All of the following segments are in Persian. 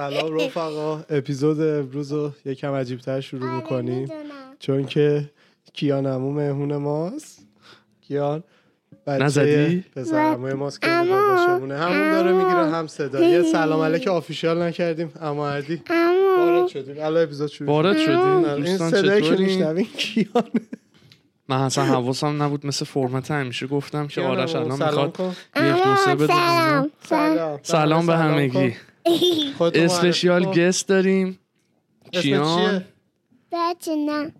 سلام رفقا. اپیزود امروز رو یکم عجیبتر شروع آره، می‌کنیم. چون که کیان همون مهمون ماست. کیان بچه نزدی؟ پسرموی ماست که همون داره می‌گیره هم صدا یه سلام علیک آفیشیال نکردیم. اما اردی اما وارد شدیم. الان اپیزود شروع وارد شد. شدیم. این دوستان صدایی که چطوری؟ میشنوین کیان. من اصلا حواسم نبود. مثل فرمت همیشه گفتم که آرش الان سلام می‌خواد. یک دو سه اما بده. سلام. سلام. به همگی. اسپشیال کن. گست داریم. کیان چیه؟ بچه نه.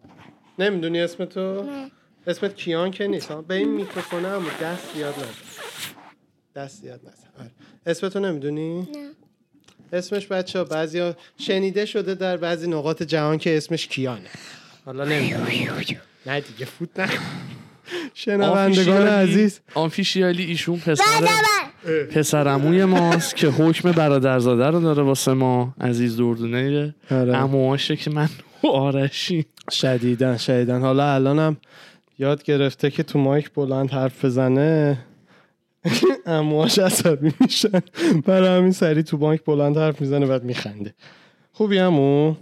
نمی‌دونی اسم تو؟ نه. اسمت کیان که نیست ها؟ به این میکروفون هم دست یاد نزن. دست یاد نزن. آره. اسمتو نمی‌دونی؟ نه. اسمش بچه ها بعضی شنیده شده در بعضی نقاط جهان که اسمش کیانه. حالا نمی‌دونی نه دیگه فوت نکن. شنوندگان عزیز. آفیشیالی ایشون پسر بابا پسرموی ماست که حکم برادرزاده رو داره واسه ما عزیز دردونه. آره. امواشه که من آرشی شدیدن شدیدن حالا الانم یاد گرفته که تو مایک بلند حرف بزنه. امواش عصبی میشن برای همین سری تو مایک بلند حرف می‌زنه بعد میخنده. خوبی همو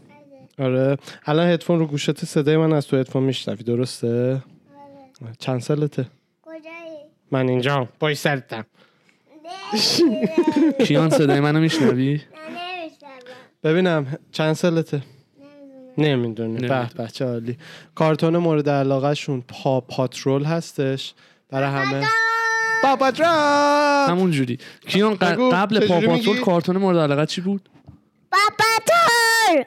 آره. الان هدفون رو گوشت صدای من از تو هدفون میشنوی. درسته؟ چند سالته؟ کجایی؟ من اینجا پای سرتم. کیان صدای منو میشنوی؟ ببینم چند سالته؟ نمی‌دونم. نمی‌دونی به. بچه عالی. کارتون مورد علاقه شون پا پاترول هستش. برای همه. پا پاترول! همون جوری. کیان قبل پاپاتول میگی؟ کارتون مورد علاقه چی بود؟ بابا تور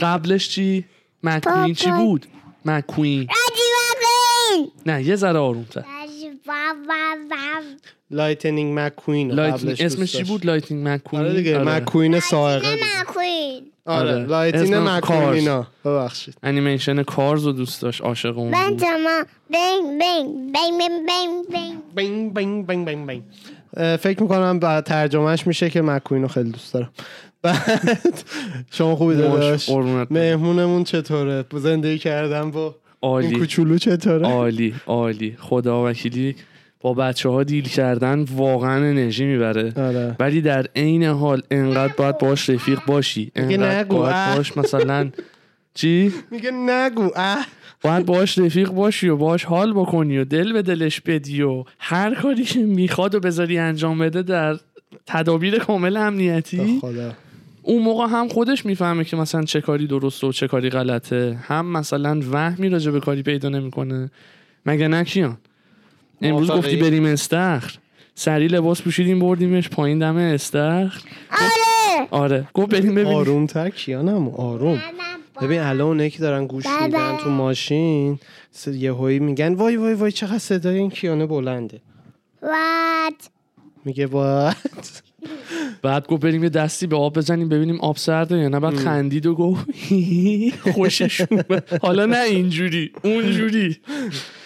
قبلش چی؟ مکوین چی. بود؟ مکوین نه یه ذره آرومتر. لایتنینگ مکوین لایتنینگ اسمش چی داشت. بود لایتنینگ مکوین آره دیگه مکوین سائقه نه دیگه. مکوین آره آره. لایتین اسم مکوینا ببخشید. انیمیشن کارز رو دوست داشت عاشق اون بود. ما بینگ بینگ بینگ بینگ بینگ فکر می‌کنم بعد ترجمهش میشه که مکوین رو خیلی دوست دارم. بعد شما خوبی برم. مهمونمون چطوره؟ زندگی کردن با این عالی کوچولو چطوره؟ عالی عالی. خدا وکیلی با بچه ها دیل کردن واقعا انرژی می‌بره. آره. ولی در عین حال انقدر باید باش رفیق باشی. انقدر باید. باش مثلا چی؟ میگه نگو اه. باید باش رفیق باشی و باش حال بکنی و دل به دلش بدی و هر کاری که می‌خواد و بذاری انجام بده در تدابیر کامل امنیتی. خدا. اون موقع هم خودش می‌فهمه که مثلا چه کاری درسته و چه کاری غلطه. هم مثلا وهمی راجع به کاری پیدا نمی‌کنه. مگه نه کیان؟ امروز؟ گفتی بریم استخر. سری لباس پوشیدیم بردیمش پایین دم استخر. آره! آره. گفت بریم ببینیم. آروم تر کیانم آروم. ببین الان اونایی که دارن گوش. میدن تو ماشین. س- یهویی میگن وای وای وای چقدر صدای این کیانه بلنده. وات میگه وای بعد گفت بریم یه دستی به آب بزنیم ببینیم آب سرده یا نه. بعد خندید و گفت خوشش اومد. حالا نه اینجوری اونجوری.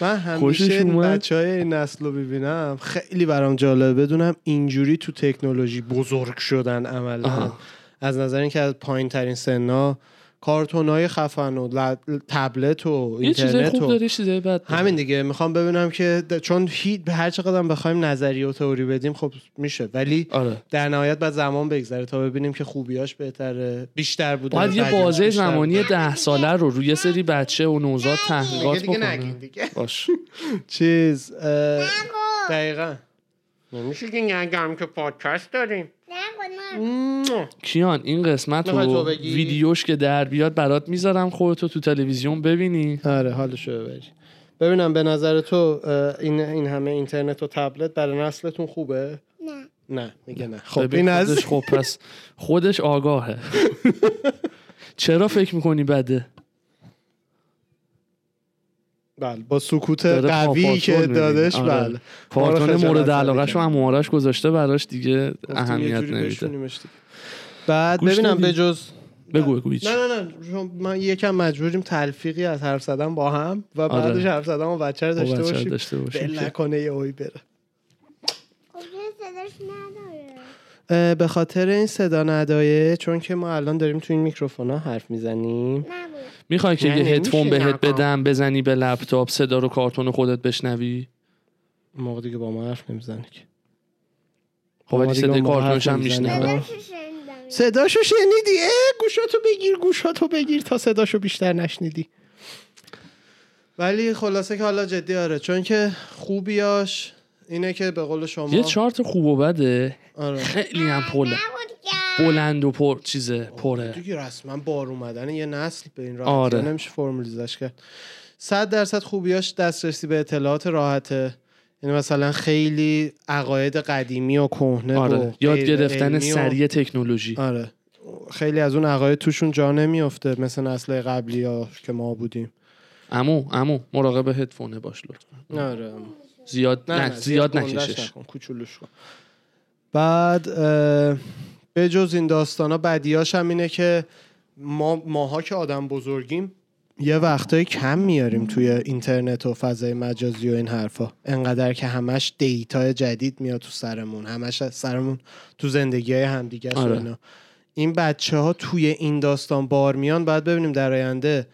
من همیشه؟ بچه های نسل رو ببینم خیلی برام جالبه بدونم اینجوری تو تکنولوژی بزرگ شدن عملا. از نظر اینکه از پایین ترین سنا کارتون های خفن و ل- تبلت و یه اینترنت خوب و بد. همین دیگه. می‌خوام ببینم که د- چون به هر چقدر هم بخوایم نظریه و تئوری بدیم خب میشه. ولی آره. در نهایت بعد زمان بگذره تا ببینیم که خوبیاش بهتره بیشتر بوده باید یه بازه زمانی بوده. ده ساله رو روی سری بچه و نوزاد تحقیقات دیگه بکنه. دیگه. باش. چیز اه، دقیقا. نمیشه که نگم که پادکست داریم. کیان این قسمت رو؟ ویدیوش که در بیاد برات می‌ذارم خودتو تو تلویزیون ببینی. آره حالشو ببری. ببینم به نظر تو این این همه اینترنت و تبلت برای نسلتون خوبه؟ نه. نه میگه نه. خب ببین این از خودش خب پس خودش آگاهه. چرا فکر می‌کنی بده؟ بله با سکوت قوی که. دادش آره. بله خجالت مورد علاقه شو. هم آرش گذاشته براش دیگه اهمیت نمیده. بعد ببینم؟ به جز بگو بگو. نه نه نه ما یکم مجبوریم تلفیقی از حرف زدن با هم و بعدش آره. حرف زدن با بچه رو داشته باشیم که- نکنه یه اوی بره خب چه صداش نداره اه، به خاطر این صدا ندایه چون که ما الان داریم تو این میکروفون ها حرف می‌زنیم. می‌خوای که یه نمیشه هدفون بهت. بدم بزنی به لپتاپ صدا رو کارتون خودت بشنوی؟ موقع دیگه با ما حرف نمی‌زنه که. خب ولی صدای ما کارتونش هم شنیدم. صداشو شنیدی؟ اه گوشاتو بگیر گوشاتو بگیر تا صداشو بیشتر نشنیدی. ولی خلاصه که حالا جدی آره چون که خوبیاش اینه که به قول شما یه چارت خوب و بده. آره. خیلی هم که. بلند و پر چیزه پره. دیگه رسما بار اومدن یه نسل به این آره. راحتی نمیشه فرمولیزش کرد. صد درصد خوبیاش دسترسی به اطلاعات راحته. یعنی مثلا خیلی عقاید قدیمی و کهنه آره. و یاد گرفتن و- سریع تکنولوژی. آره. خیلی از اون عقاید توشون جا نمیافته مثل نسل قبلی ها که ما بودیم. امو امو مراقب هدفونه باش لطفا. آره زیاد نه, زیاد گندش نکشش. نکن، کوچولوش کن. بعد به جز این داستان ها بدیاش هم اینه که ما ماها که آدم بزرگیم یه وقتایی کم میاریم توی اینترنت و فضای مجازی و این حرفا. انقدر که همش دیتا جدید میاد تو سرمون همش سرمون تو زندگی های همدیگه آره. اینا. این بچه ها توی این داستان بار میان باید ببینیم در آینده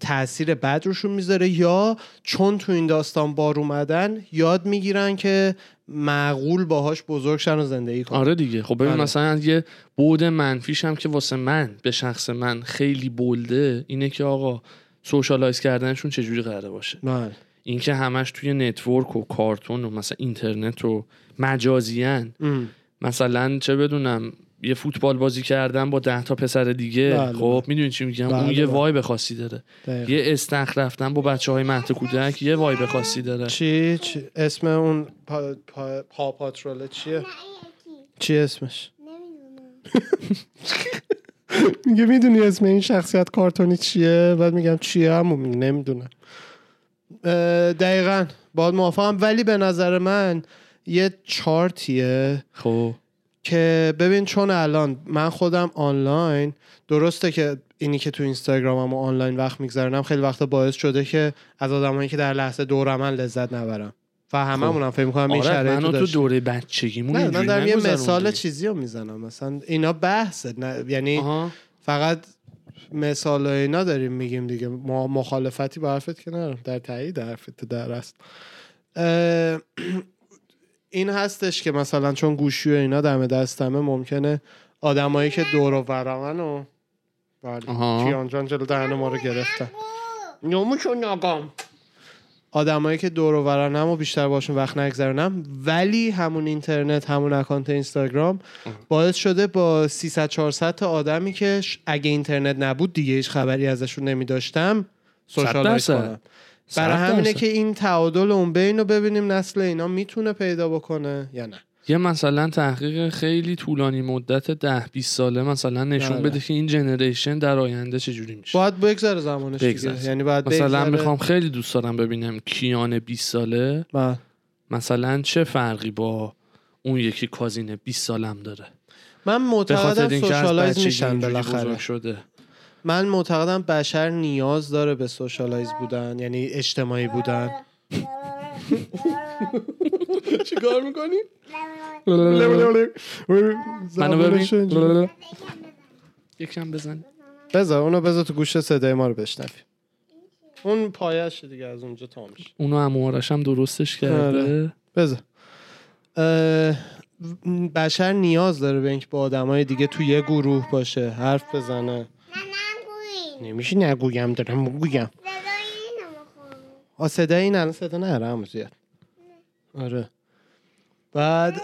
تاثیر بد روشون می‌ذاره یا چون تو این داستان بار اومدن یاد می‌گیرن که معقول باهاش بزرگ شن و زندگی کنن آره دیگه خب ببین آره. مثلا یه بعد منفیش هم که واسه من به شخص من خیلی bold ه اینه که آقا socialize کردنشون چجوری قراره باشه بله. اینکه همش توی network و کارتون و مثلا اینترنت و مجازیان ام. مثلا چه بدونم یه فوتبال بازی کردن با ده تا پسر دیگه. بله، خب می‌دونی چی میگم؟ بله، اون یه بله. vibe خاصی داره. دقیقاً. یه استخر رفتن با بچه های مهد کودک یه vibe خاصی داره. چی, چی؟ اسم اون پا, پا, پا پاتروله چیه؟ نه چی اسمش؟ نمی‌دونم. میگه می‌دونی اسم این شخصیت کارتونی چیه؟ بعد میگم چیه همون میگه نمی‌دونم دقیقا. باید موافقم. ولی به نظر من یه چارتیه. خب. که ببین چون الان من خودم آنلاین درسته که اینی که تو اینستاگرامم و آنلاین وقت میگذرونم خیلی وقتا باعث شده که از آدمایی که در لحظه دورم من لذت نبرم و هممون هم فکر می‌کنم این آره شرایط منو تو داشتیم. دوره بچگیمون نه من دارم یه. مثال چیزی رو می‌زنم مثلا اینا بحثه نه یعنی آها. فقط مثال اینا داریم میگیم دیگه ما مخالفتی با حرفت که ندارم در تایید حرفت در است این هستش که مثلا چون گوشی و اینا دم دستمه ممکنه آدمایی که دور و برمن و بله. کیان جان جلو دهن ما رو گرفتن. نموشو نگم آدمایی که دور و برنم و بیشتر باشون وقت نگذرونم ولی همون اینترنت همون account اینستاگرام باعث شده با 300 400 تا آدمی که اگه اینترنت نبود دیگه هیچ خبری ازشون نمی داشتم socialize درصد. کنم برای همینه. که این تعادل اون بین رو ببینیم نسل اینا می‌تونه پیدا بکنه یا نه یه مثلا تحقیق خیلی طولانی مدت ده 20 ساله مثلا نشون آره. بده که این generation در آینده چجوری میشه باید بگذره زمانش. دیگه یعنی باید مثلا. می‌خوام خیلی دوست دارم ببینم کیان 20 ساله بله. مثلا چه فرقی با اون یکی cousin 20 سالم داره من معتقدم socialize میشن بالاخره شده من معتقدم بشر نیاز داره به socialize بودن یعنی اجتماعی بودن چیکار می‌کنی؟ منو. ببین یکم بزن بذار اونو بذار تو گوش صدای ما رو بشنوی اون پایش دیگه از اونجا تا میشه اونو اموارش هم درستش کرده آره. بذار بشر نیاز داره به اینکه با آدمای دیگه تو یه گروه باشه حرف بزنه نمیشه نگویم دارم بخون آ صدای این الان صدا نره همون زیاد. آره. بعد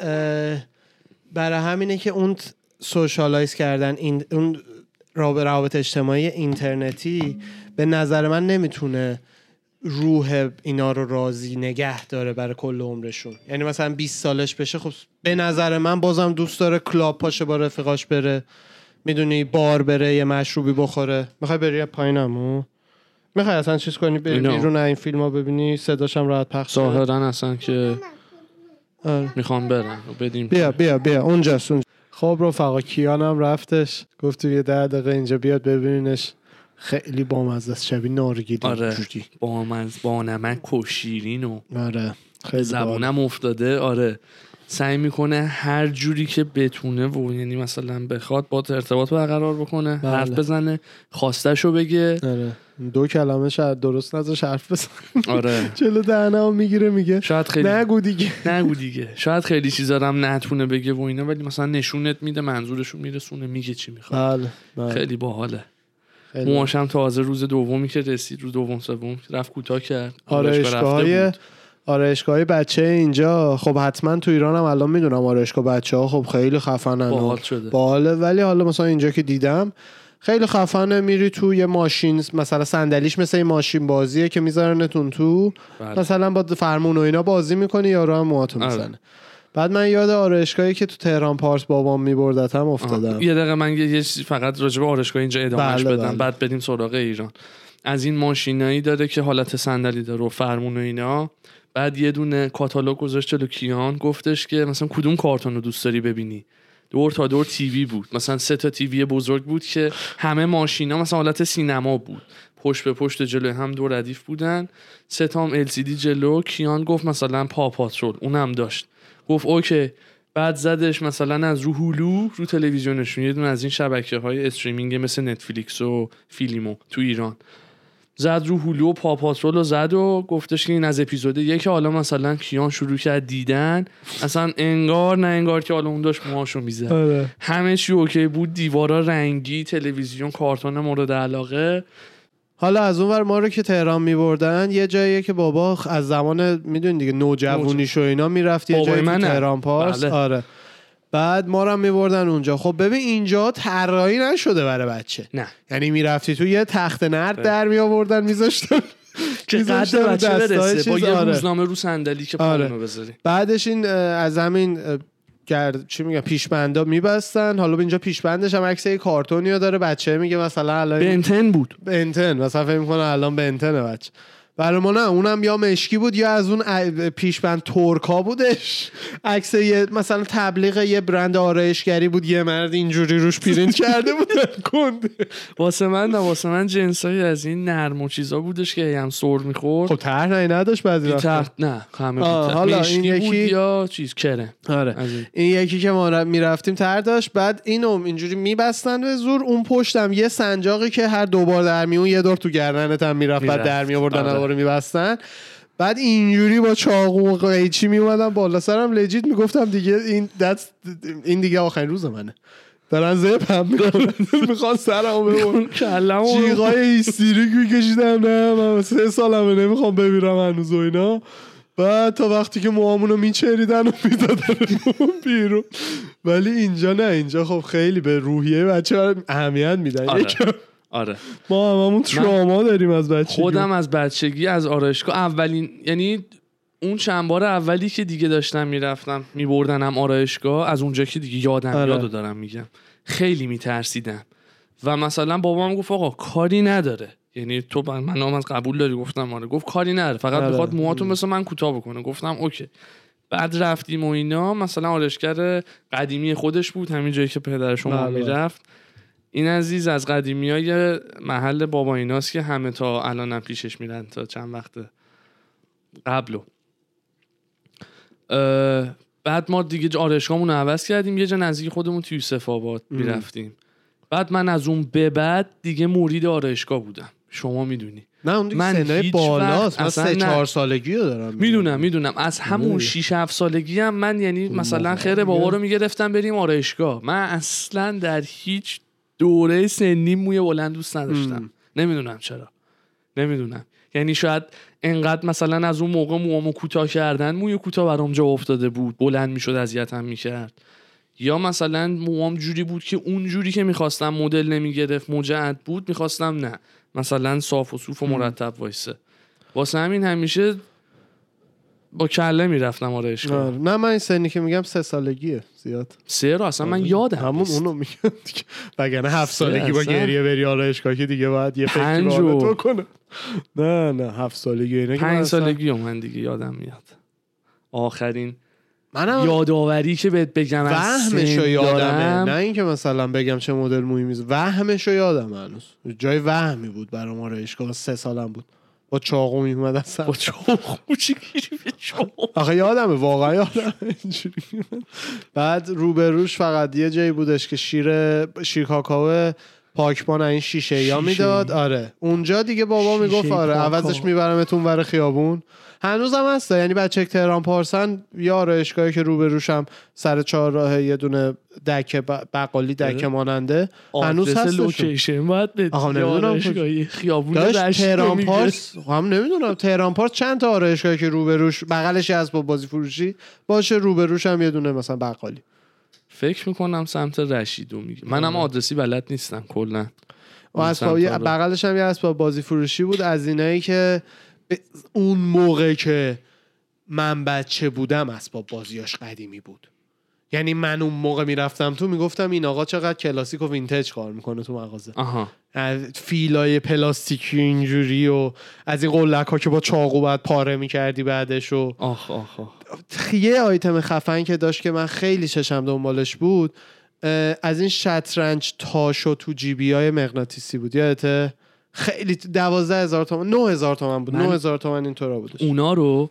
برای همینه که اون socialize کردن این اون راب- روابط اجتماعی اینترنتی به نظر من نمی‌تونه روح اینا رو راضی نگه داره برای کل عمرشون. یعنی مثلا 20 سالش بشه خب به نظر من بازم دوست داره club پاشه با رفیقاش بره. می‌دونی بار بره یه مشروبی بخوره. می‌خوای بری پایینمو می‌خوای اصلا چیز کنی؟ بری اینا. بیرون این فیلم ها ببینی صداشم راحت پخش شه؟ ظاهرا اصلا که آره. می‌خوام برن و بدیم. بیا بیا بیا. اونجاست اونجا. خب رفقا کیان هم رفتش. گفت تو یه ده دقیقه اینجا بیاد ببینینش. خیلی بامزه است. شبیه نارگیل آره. با من با نمک و شیرین و آره. خیلی. زبونم افتاده. آره. سعی می‌کنه هر جوری که بتونه و یعنی مثلا بخواد با ارتباط برقرار بکنه بله. حرف بزنه خواستشو بگه. آره. دو کلمه شاید درست نذاش حرف بزن آره. جلو دهنم می‌گیره میگه شاید خیلی نگو دیگه. نگو دیگه. شاید خیلی چیزا هم نتونه بگه و اینا ولی مثلا نشونت میده منظورشو میرسونه میگه چی می‌خواد. بله بله. خیلی باحاله. خیلی. موهاش هم تازه روز دومی که رسید روز دوم سوم رفت کوتاه کرد. آرایشگاه. آرایشگاه بچه اینجا خب حتما تو ایران هم الان می‌دونم آرایشگاه بچه ها خب خیلی خفنن باحال شده باحاله ولی حالا مثلا اینجا که دیدم خیلی خفنه میری تو یه ماشین مثلا صندلیش مثل این ماشین بازیه که میذارنتون تو بله. مثلا با فرمون و اینا بازی می‌کنی یارو هم موهاتو آره. می‌زنه بعد من یاد آرایشگاهی که تو تهران پارس بابام میبردتم. افتادم یه دقیقه من یه یه فقط راجع به آرایشگاه اینجا ادامهش بله، بدم بله. بعد بریم سراغ ایران از این ماشینایی داره که حالت صندلی داره و فرمون و اینا بعد یه دونه کاتالوگ گذاشت جلو کیان گفتش که مثلا کدوم کارتون رو دوست داری ببینی؟ دور تا دور TV بود. مثلا سه تا TV بزرگ بود که همه ماشینا مثلا حالت سینما بود. پشت به پشت جلو هم دو ردیف بودن. سه تا هم LCD جلو. کیان گفت مثلا Paw Patrol. اونم داشت. گفت OK. بعد زدش مثلا از رو Hulu رو تلویزیونشون. یه دونه از این شبکه های streaming مثل Netflix و فیلیمو تو ایران. زد رو Hulu و Paw Patrol رو زد و گفتش که این از اپیزود یک حالا مثلا کیان شروع کرد دیدن اصلا انگار نه انگار که حالا اون داشت موهاشو می‌زد آره. همه چی اوکی بود دیوارا رنگی تلویزیون کارتون مورد علاقه حالا از اون ور ما رو که تهران میبردن یه جاییه که بابا از زمان می‌دونی دیگه نوجوانیش و اینا می‌رفت یه جایی. تهران پارس بله. آره بعد ما رو میبردن اونجا. خب ببین اینجا طراحی نشده برای بچه. نه. یعنی می‌رفتی تو یه تخت نرد در می آوردن میذاشتن که بچه برسه؟ با یه آره. روزنامه رو صندلی که آره. بذاری. بعدش این از همین چی میگم پیشبندا میبستن. حالا اینجا پیشبندش هم عکس یه کارتونی رو داره. بچه میگه مثلا الان بنتن بود. بنتن. مثلا فکر می‌کنه الان بنتنه بچه. برای ما نه اونم یا مشکی بود یا از اون پیشبند ترکا بودش. عکس یه مثلا تبلیغ یه برند آرایشگری بود یه مرد اینجوری روش پرینت کرده بود. کند واسه من نه واسه من جنسایی از این نرم و چیزا بودش که هم سر می‌خورد. خب طرح نداشت بعضی تخت نه همه. حالا مشکی این بود یکی- یا چیز کرم. آره. این. این یکی که ما می‌رفتیم تر داشت بعد اینو اینجوری میبستن به زور. اون پشتم یه سنجاقی که هر دوبار در میون یه دور تو گردنت هم می‌رفت بعد. در میآوردن دوباره میبستن. بعد اینجوری با چاقو و قیچی میومدن بالا. سرم لجیت می‌گفتم دیگه این این دیگه آخرین روز منه. دارن زپ هم می‌کنن می‌خوان سرمو ببرن. جیغای هیستریک میکشیدم نه من سه سالمه نمی‌خوام بمیرم هنوز و اینا. بعد تا وقتی که موامونو میچریدن و می‌دادن بیرون. ولی اینجا نه اینجا خب خیلی به روحیه بچه اهمیت میدن. آره. یکم آره. ما هممون تراما داریم از بچه خودم از بچگی از آرایشگاه. اولین یعنی اون چند بار اولی که دیگه داشتم می‌رفتم میبردنم آرایشگاه از اونجا که دیگه یادم آره. یادو دارم میگم. خیلی میترسیدم. و مثلا بابام گفت آقا کاری نداره. یعنی تو من من از قبول داری؟ گفتم آره. گفت کاری نداره. فقط آره. می‌خواد موهاتو مثل من کوتاه بکنه. گفتم اوکی. بعد رفتیم و اینا. مثلا آرایشگر قدیمی خودش بود همین جایی که پدر شما بله، بله. می‌رفت. این عزیز از قدیمی های محل بابا ایناست که همه تا الان هم پیشش میرن تا چند وقت قبلو. بعد ما دیگه آرایشگاهمون رو عوض کردیم. یه جا نزدیک خودمون تو یوسف آباد می‌رفتیم. بعد من از اون به بعد دیگه مرید آرایشگاه بودم. شما می‌دونی. نه اون دیگه من هیچ بالاست. من سه نه. چهار سالگی رو دارم. می‌دونم. می‌دونم از همون می‌دونی. 6 7 سالگی هم من یعنی مثلا بابا خیر بابا رو می‌گرفتم بریم آرایشگاه. من اصلا در هیچ دوره سنی موی بلند دوست نداشتم. نمی‌دونم چرا. نمی‌دونم. یعنی شاید انقدر مثلا از اون موقع موامو کوتاه کردن موی کوتاه برام جا افتاده بود. بلند می‌شد اذیتم می‌کرد. یا مثلا موام جوری بود که اون جوری که می‌خواستم مدل نمی‌گرفت مجعد بود می‌خواستم نه. مثلا صاف و صوف و مرتب وایسه. واسه همین همیشه با کله می‌رفتم آره. نه من این سنی که میگم سه سالگیه زیاد. سه رو اصلا من یادم همون. اونو میگم وگرنه هفت سالگی با. گریه بری آرایشگاه که دیگه باید یه فکری پنج به و- حالت بکنه. نه نه هفت سالگی من پنج اصلا- سالگی و من دیگه یادم میاد. آخرین منم یادآوری که بهت بگم وهمشو یادمه. نه اینکه مثلا بگم چه مدل مویی میز وهمشو یادم هنوز. جای وهمی بود برای ما آرایشگاه سه سالم بود. با چاقو میومد از سر با چاقو چی گیری به چاقو آخه یادمه واقعا یادم اینجوری. بعد روبروش فقط یه جایی بودش که شیر شیر پاکبان این شیشه یا شیشه‌ای. می‌داد آره اونجا دیگه بابا می‌گفت آره پاکا. عوضش میبرمتون ور خیابون هنوزم هست یعنی بچه تهران پارسن یا آرایشگاهی که روبروشم سر چهار راه یه دونه دکه بقالی دکه آره. ماننده هنوز هستشون. لوکیشن باید آرایشگاهی خیابون داشت تهران. پارس هم نمی‌دونم تهران پارس چند تا آرایشگاهی که روبروش بغلش از با بازی فروشی باشه روبروش هم یه دونه مثلا بقالی فکر می‌کنم سمت رشیدو میگه منم آدرسی بلد نیستم کلا. و اسباب. بغلش هم یه اسباب بازی فروشی بود از اینایی که اون موقع که من بچه بودم اسباب بازیاش قدیمی بود. یعنی من اون موقع می‌رفتم تو می‌گفتم این آقا چقدر کلاسیک و وینتج کار می‌کنه تو مغازه. آها. از فیلای پلاستیکی اینجوری و از این قلک ها که با چاقو بعد پاره می‌کردی بعدش و آخ آخ آخ. یه آیتم خفن که داشت که من خیلی چشم دنبالش بود از این شطرنج تاشو تو جیبی های مغناطیسی بود. یادته؟ خیلی دوازده هزار تومن نه هزار تومن بود. نه هزار تومن اینطورا بودش. اونا رو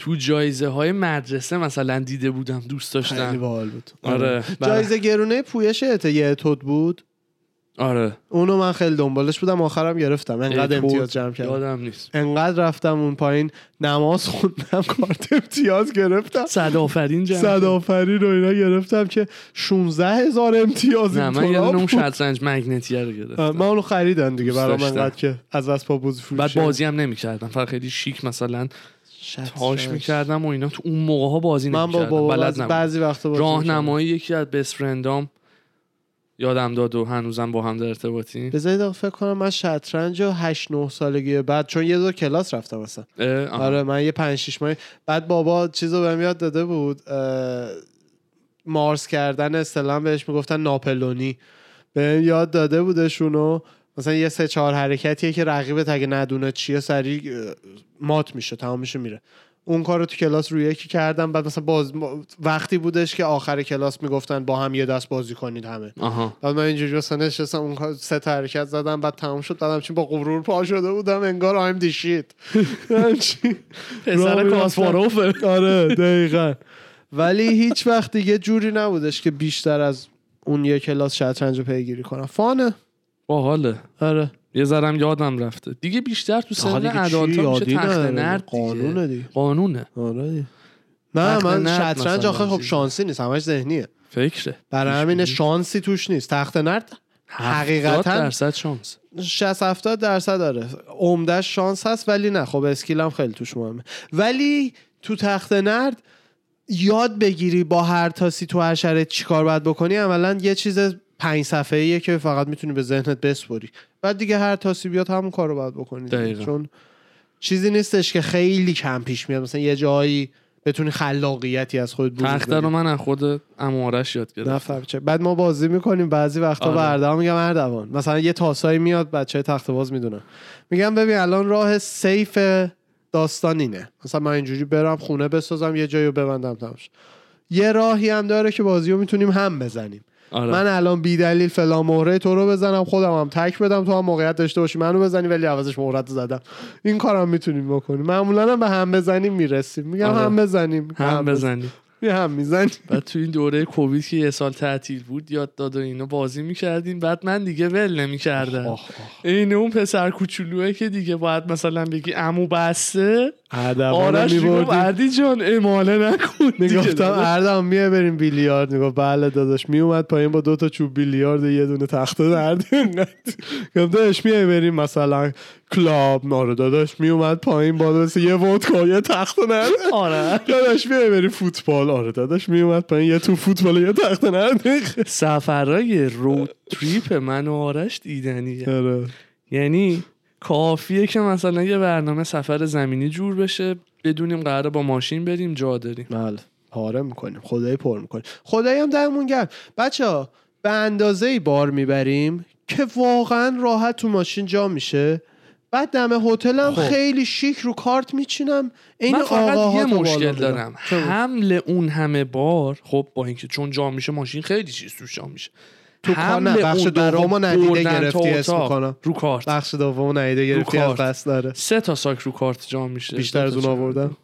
تو جایزه های مدرسه مثلا دیده بودم دوست خیلی داشتم. باحال بود. آره جایزه گرونه پویش یه تود بود؟ آره. اونو من خیلی دنبالش بودم آخرم گرفتم. انقدر امتیاز. جمع کردم. یادم نیست. انقدر رفتم اون پایین نماز خوندم کارت امتیاز گرفتم. صد آفرین جمع صد آفرین رو اینا گرفتم که 16 هزار امتیاز نه من یه اون بود. شطرنج مگنتیه رو گرفتم. من اونو خریدن دیگه برام داشتم. انقدر که از اسباب بازی فروشی. بعد بازی هم نمی‌کردم. فقط خیلی شیک مثلا. تاش می‌کردم و اینا. تو اون موقع ها بازی من با بابا بلد بعضی, نبودم. بعضی وقتا. راهنمایی یکی از بست فرندام یادم داد و هنوزم با هم در ارتباطی. بذارید فکر کنم من شطرنج رو 8 9 سالگی بعد چون یه دو کلاس رفتم مثلا. آره من یه 5 6 ماه بعد بابا چیزو بهم یاد داده بود مارس کردن اصطلاحا بهش می‌گفتن ناپلونی. بهم یاد داده بودشونو. مثلا یه سه چهار حرکتیه که رقیبت اگه ندونه چیه سریع مات میشه تمام میشه میره. اون کار رو تو کلاس روی یکی کردم بعد مثلا باز وقتی بودش که آخر کلاس می‌گفتن با هم یه دست بازی کنید همه. آها. بعد من اینجوری مثلا نشستم اون کار- سه تا حرکت زدم بعد تمام شد بعدم چی با غرور پا شده بودم انگار آیم دی شیت پسر کاسپاروفه. آره دقیقا. ولی هیچ وقت دیگه جوری نبودش که بیشتر از اون یه کلاس شطرنج رو پیگیری کنم. فانه. باحاله آره. یه ذرم یادم رفته. دیگه بیشتر تو سن ادالتا میشه تخت. نرد. قانونه دیگه. قانونه. آره. نه من شطرنج آخه خب. شانسی نیست همش ذهنیه. فکره. برای همین شانسی توش نیست. تخت نرد حقیقتا حقیقتا درصد شانس. 60 70 درصد داره عمدهش شانس هست ولی نه. خب اسکیل هم خیلی توش مهمه. ولی تو تخت نرد یاد بگیری با هر تاسی تو هر شرایط چیکار باید بکنی عملا یه چیز پنج صفحه ایه که فقط می‌تونی به ذهنت بسپری بعد دیگه هر تاسی بیاد همون کار رو باید بکنی. چون چیزی نیستش که خیلی کم پیش میاد. مثلا یه جایی بتونی خلاقیتی از خود بروز بدی. رو من از خود امارش یاد گرفتم. چه. بعد ما بازی می‌کنیم. بعضی وقتا آره. به اردوان میگم اردوان. مثلا یه تاسایی میاد بچه تخت باز می‌دونن. میگم ببین الان راه سیف داستان اینه. مثلا من اینجوری برم خونه بسازم یه جایی رو ببندم تماش یه راهی هم داره که بازی رو می‌تونیم هم بزنیم. آره. من الان بی دلیل فلان مهره تو رو بزنم خودم هم تک بدم تو هم موقعیت داشته باشی. منو بزنی ولی عوضش مهرت زدم. این کارم می‌تونیم بکنیم. معمولا هم به هم بزنیم می‌رسیم. میگم آره. هم بزنیم. هم بزنی بزنیم. هم می‌زنیم بعد تو این دوره کووید که یه سال تعطیل بود یاد داد و اینو بازی می‌کردیم. بعد من دیگه ول نمی‌کردم. این اون پسر کوچولوه که دیگه باید مثلا بگی امو بسته آرش می‌گفت بردی جان اماله نکن می‌گفتم. اردم میه بریم بیلیارد. می‌گفت بله داداش. میومد پایین با دو تا چوب بیلیارد و یه دونه تخته درد گفتم داداش میه بریم مثلا. کلاب. آره داداش میومد پایین با مثل یه ودکا یه تخته نرد آره. داداش میه بریم فوتبال. آره داداش میومد پایین یه تو فوتبال یه تخته نرد سفرهای رود تریپ من و آرش دیدنیه. آره. یعنی کافیه که مثلا یه برنامه سفر زمینی جور بشه بدونیم قراره با ماشین بریم جا داریم. بله. پاره می‌کنیم خدایی پر می‌کنیم خدایی هم دممون گرم. بچه ها به اندازه بار می‌بریم که واقعا راحت تو ماشین جا میشه. بعد دم هتلم خب. خیلی شیک رو کارت میچینم. این من فقط آقاها یه مشکل. دارم؟ حمل اون همه بار خب با اینکه چون جا میشه ماشین خیلی چیز توش جا میشه. تو کار حمل نه بخش دومو ندیده گرفتی اسم می‌کنم. رو کارت. بخش دومو ندیده گرفتی از. دست داره. سه تا ساک رو کارت جا میشه. بیشتر از اون آوردم؟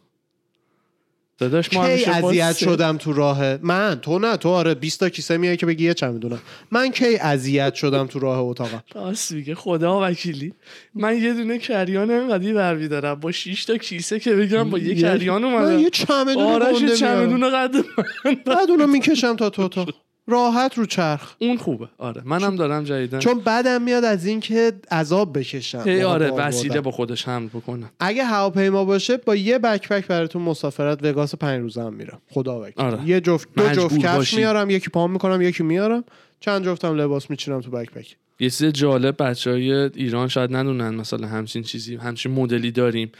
داداش ما کی اذیت شدم تو راه؟ من تو نه تو آره 20 تا کیسه میای که بگی یه چمدونم من کی اذیت شدم تو راه اتاقم؟ راست میگه خدا وکیلی. من یه دونه کریان انقدی بر دارم. با 6 تا کیسه که بگم با یه کریان من اومدم یه چمدون آرش چمدون. قد من. بعد اونو می‌کشم تا تو اتاق. راحت رو چرخ. اون خوبه. آره. منم دارم جدیدن چون بعدم میاد از این که عذاب بکشم. هی موقع آره وسیله. با خودش حمل بکنم اگه هواپیما باشه با یه بکپک براتون مسافرت وگاس پنج روزه هم میرم. خدا وکیل آره. یه جفت دو جفت کفش. میارم یکی پام می‌کنم یکی میارم. چند جفتم لباس میچینم تو بکپک. یه چیز جالب بچه های ایران شاید ندونن مثلا همچین چیزی همچین مدلی داریم.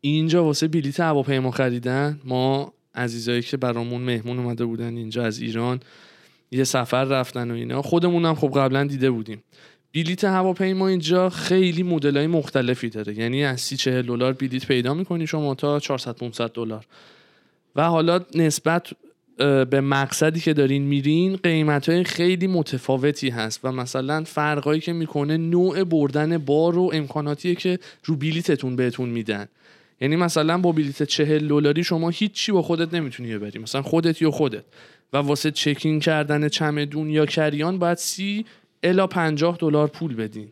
اینجا واسه بلیت هواپیما خریدن ما عزیزایی که برامون مهمون اومده بودن اینجا از ایران یه سفر رفتن و اینا. خودمونم خب قبلا دیده بودیم. بلیت هواپیما اینجا خیلی مدلای مختلفی داره. یعنی از 30 40 دلار بلیت پیدا می‌کنی شما تا 400 500 دلار. و حالا نسبت به مقصدی که دارین میرین قیمت های خیلی متفاوتی هست و مثلا فرقایی که می‌کنه نوع بردن بار و امکاناتیه که رو بلیتتون بهتون میدن. یعنی مثلا با بلیت چهل دلاری شما هیچی با خودت نمی‌تونی ببری. مثلا خودت یا خودت. و واسه check-in کردن چمدون یا carry-on باید سی الی پنجاه دلار پول بدین.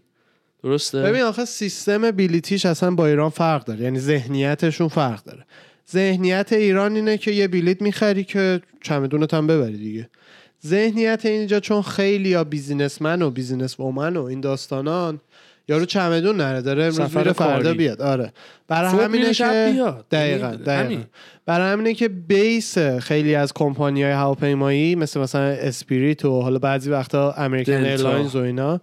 درسته؟ ببین آخه سیستم بلیتیش اصلا با ایران فرق داره. یعنی ذهنیتشون فرق داره. ذهنیت ایران اینه که یه بلیت می‌خری که چمدونت هم ببری دیگه. ذهنیت اینجا چون خیلی یا businessman و business woman و این داستانان یارو چمدون نره داره امروز میره فردا. بیاد آره برای همینه که بیاد. دقیقا یعنی دقیقا همین. برای همینه که base خیلی از کمپانی های هواپیمایی مثل مثلا Spirit و حالا بعضی وقتا American. Airlines و اینا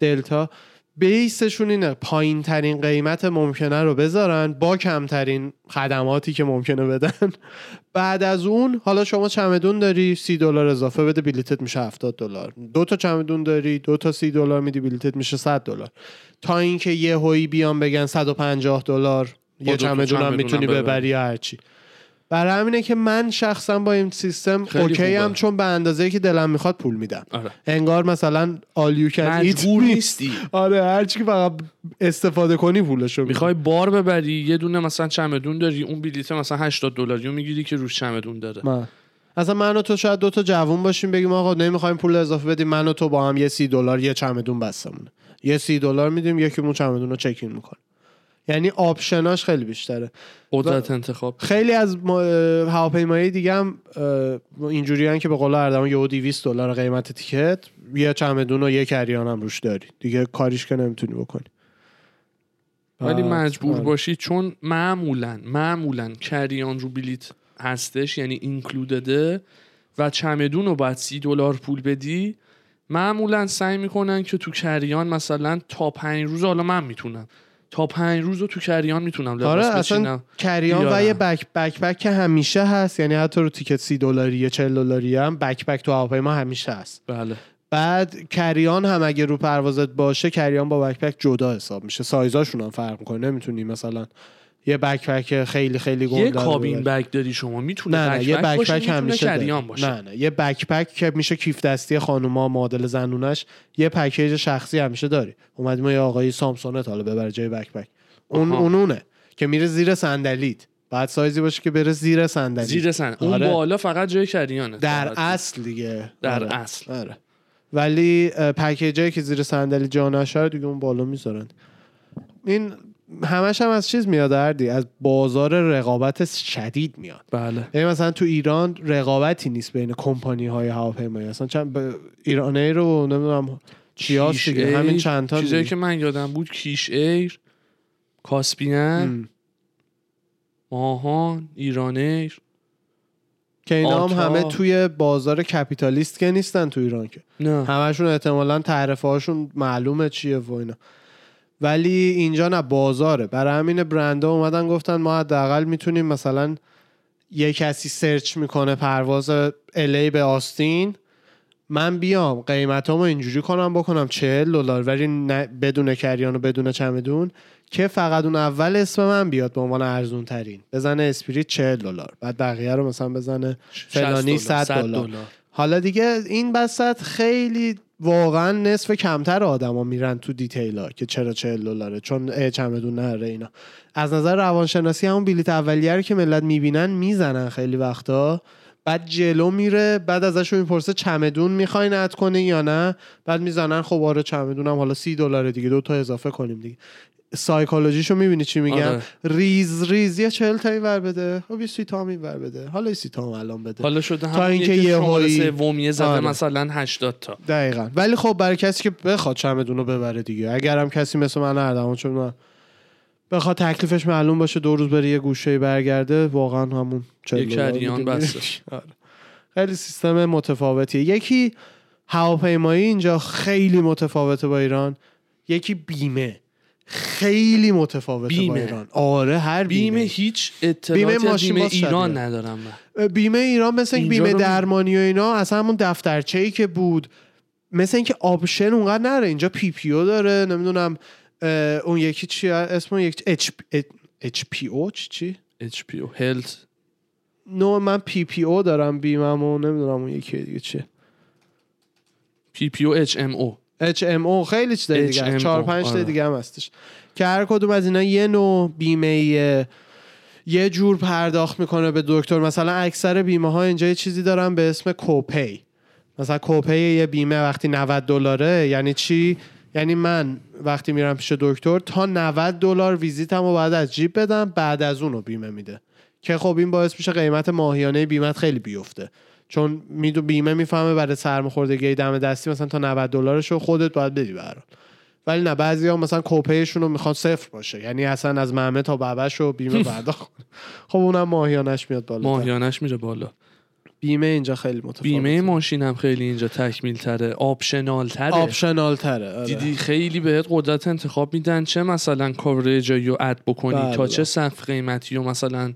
Delta base شون اینه پایین ترین قیمت ممکنه رو بذارن با کمترین خدماتی که ممکنه بدن. بعد از اون حالا شما چمدون داری سی دلار اضافه بده بلیتت میشه 70 دلار. دو تا چمدون داری دو تا سی دلار میدی بلیتت میشه 100 دلار. تا اینکه یه هویی بیان بگن 150 دلار یه چمدون هم می‌تونی ببری. هرچی برای همینه که من شخصا با این سیستم اوکی هم. چون به اندازه که دلم می‌خواد پول میدم. آره. انگار مثلا can eat مجبور نیستی. آره هرچی که فقط استفاده کنی پولشو. می‌خوای بار ببری یه دونه مثلا چمدون داری اون بلیت مثلا 80 دلاری رو می‌گیری که روش چمدون داره. من. اصلا من و تو شاید دو تا جوون باشیم بگیم آقا نمی‌خوایم پول اضافه بدیم من و تو با هم یه سی دلار یه چمدون بستمونه. یه سی دلار میدیم یکیمون چمدون رو چکین می‌کنه. یعنی آپشناش خیلی بیشتره. قدرت انتخاب. خیلی از ما- هواپیمایی دیگه هم اینجوری که به قول اردوان یه 200 دلار قیمت تیکت یه چمدون و یه کریان هم روش داری. دیگه کاریش که نمی‌تونی بکنی. ولی مجبور آره. باشی چون معمولا معمولا کریان رو بلیت هستش یعنی اینکلودده و چمدون رو باید سی دلار پول بدی معمولا سعی می‌کنن که تو کریان مثلا تا پنج روز حالا من می‌تونم. تا پنج روز رو تو کریان می‌تونم لباس آره بچینم. اصلا کریان و. یه بک بک بک که همیشه هست یعنی حتی رو تیکت سی دلاری 40 دلاری هم بک بک تو هواپیما همیشه هست. بله. بعد کریان هم اگه رو پروازت باشه کریان با بک پک جدا حساب میشه. سایزاشون هم فرق می‌کنه نمی‌تونی مثلا یه بک پک خیلی خیلی گنده یه کابین. بگ داری شما می‌تونه نه نه یه بک باشه پک می‌تونه همیشه باشه نه نه یه بک پک که میشه کیف دستی خانوما مدل زنونش یه پکیج شخصی همیشه داری اومدیم یه آقای سامسونت حالا ببر جای بک پک اون آها. اونونه که میره زیر صندلیت بعد سایزی باشه که بره زیر صندلی زیر سن اون آره. بالا فقط جای کریانه در فقط. اصل دیگه در آره. اصل آره. ولی اه، پکیجایی که زیر صندلی جا نشه دیگه اون بالا می‌ذارن این همش هم از چیز میاد اردی از بازار رقابت شدید میاد. بله. یعنی مثلا تو ایران رقابتی نیست بین کمپانی های هواپیمایی. اصلا چند ب... ایران ایر رو نمی‌دونم چیاس دیگه ایر، همین چند تا چیزایی. که من یادم بود کیش ایر کاسپیان ام. ماهان ایران ایر. که اینا هم. همه توی بازار capitalist که نیستن تو ایران که. نه. همشون احتمالا تعرفه هاشون معلومه چیه و اینا. ولی اینجا نه بازاره. برای همین برندها اومدن گفتن ما حداقل می‌تونیم مثلا یه کسی search می‌کنه پرواز LA به آستین من بیام قیمتامو اینجوری کنم بکنم 40 دلار ولی بدون carry-on و بدون چمدون که فقط اون اول اسم من بیاد به عنوان ارزون ترین بزنه Spirit 40 دلار بعد بقیه رو مثلا بزنه 60 فلانی دلار، 100 دلار. حالا دیگه این بسط خیلی واقعا نصف کمتر آدما میرن تو detail ها که چرا 40 دلاره چون چمدون نره اینا. از نظر روانشناسی همون بلیت اولیه رو که ملت می‌بینن می‌زنن خیلی وقتا. بعد جلو میره بعد ازش می‌پرسه چمدون می‌خوای add کنه یا نه؟ بعد می‌زنن خب آره چمدونم حالا سی دلاره دیگه دو تا اضافه کنیم دیگه. سایکولوژیشو می‌بینی چی میگم آره. ریز ریز. یه چهل تایی ور بده. خب یه سی تا هم ور بده. حالا یه سی تا هم الان بده. حالا شده تا اینکه یه هایی- سومیه زده آره. مثلا 80 تا. دقیقا. ولی خب برای کسی که بخواد چمدون رو ببره دیگه. اگر هم کسی مثل من اردوان چون من بخواد تکلیفش معلوم باشه دو روز بره یه گوشه برگرده واقعا همون چهل carry-on. آره. خیلی سیستم متفاوتیه. یکی هواپیمایی اینجا خیلی متفاوته با ایران. یکی بیمه. خیلی متفاوته با بیمه. ایران. آره هر بیمه. بیمه, هیچ اطلاعاتی بیمه ماشین بیمه ایران. ندارم من. بیمه ایران مثل بیمه درمانی و اینا اصلا همون دفترچه ای که بود مثل اینکه option اونقدر نره. اینجا PPO داره نمی‌دونم اون یکی چیه اسم اون یکی H HPO؟ چی HBO health. no من PPO دارم بیممو نمی‌دونم اون یکی دیگه چیه. پی پی او اچ ام او. او خیلی چیز دیگه HMO. هست. چهار پنج تا آره. دیگه هم هستش که هر کدوم از اینا یه نوع بیمه یه جور پرداخت می‌کنه به دکتر مثلا اکثر بیمه ها اینجا یه چیزی دارن به اسم copay مثلا copay یه بیمه وقتی 90 دلاره یعنی چی یعنی من وقتی میرم پیش دکتر تا 90 دلار ویزیتم رو باید از جیب بدم بعد از اون رو بیمه میده که خب این باعث میشه قیمت ماهیانه بیمت خیلی بیفته چون میدو بیمه می‌فهمه برای سرماخوردگی دم دستی مثلا تا 90 دلارش رو خودت باید بدی حال. ولی نه بعضی ها مثلا کوپیشون رو می‌خوان صفر باشه یعنی اصلا از مهمه تا بابش رو بیمه پرداخت. خب اونم ماهیانش میاد بالا ماهیانش میره بالا بیمه اینجا خیلی متفاوته بیمه ماشین هم خیلی اینجا تکمیل تره optional تره optional تره آره. دیدی خیلی بهت قدرت انتخاب میدن چه مثلا coverage رو add بکنی بله. تا چه سقف قیمتی و مثلا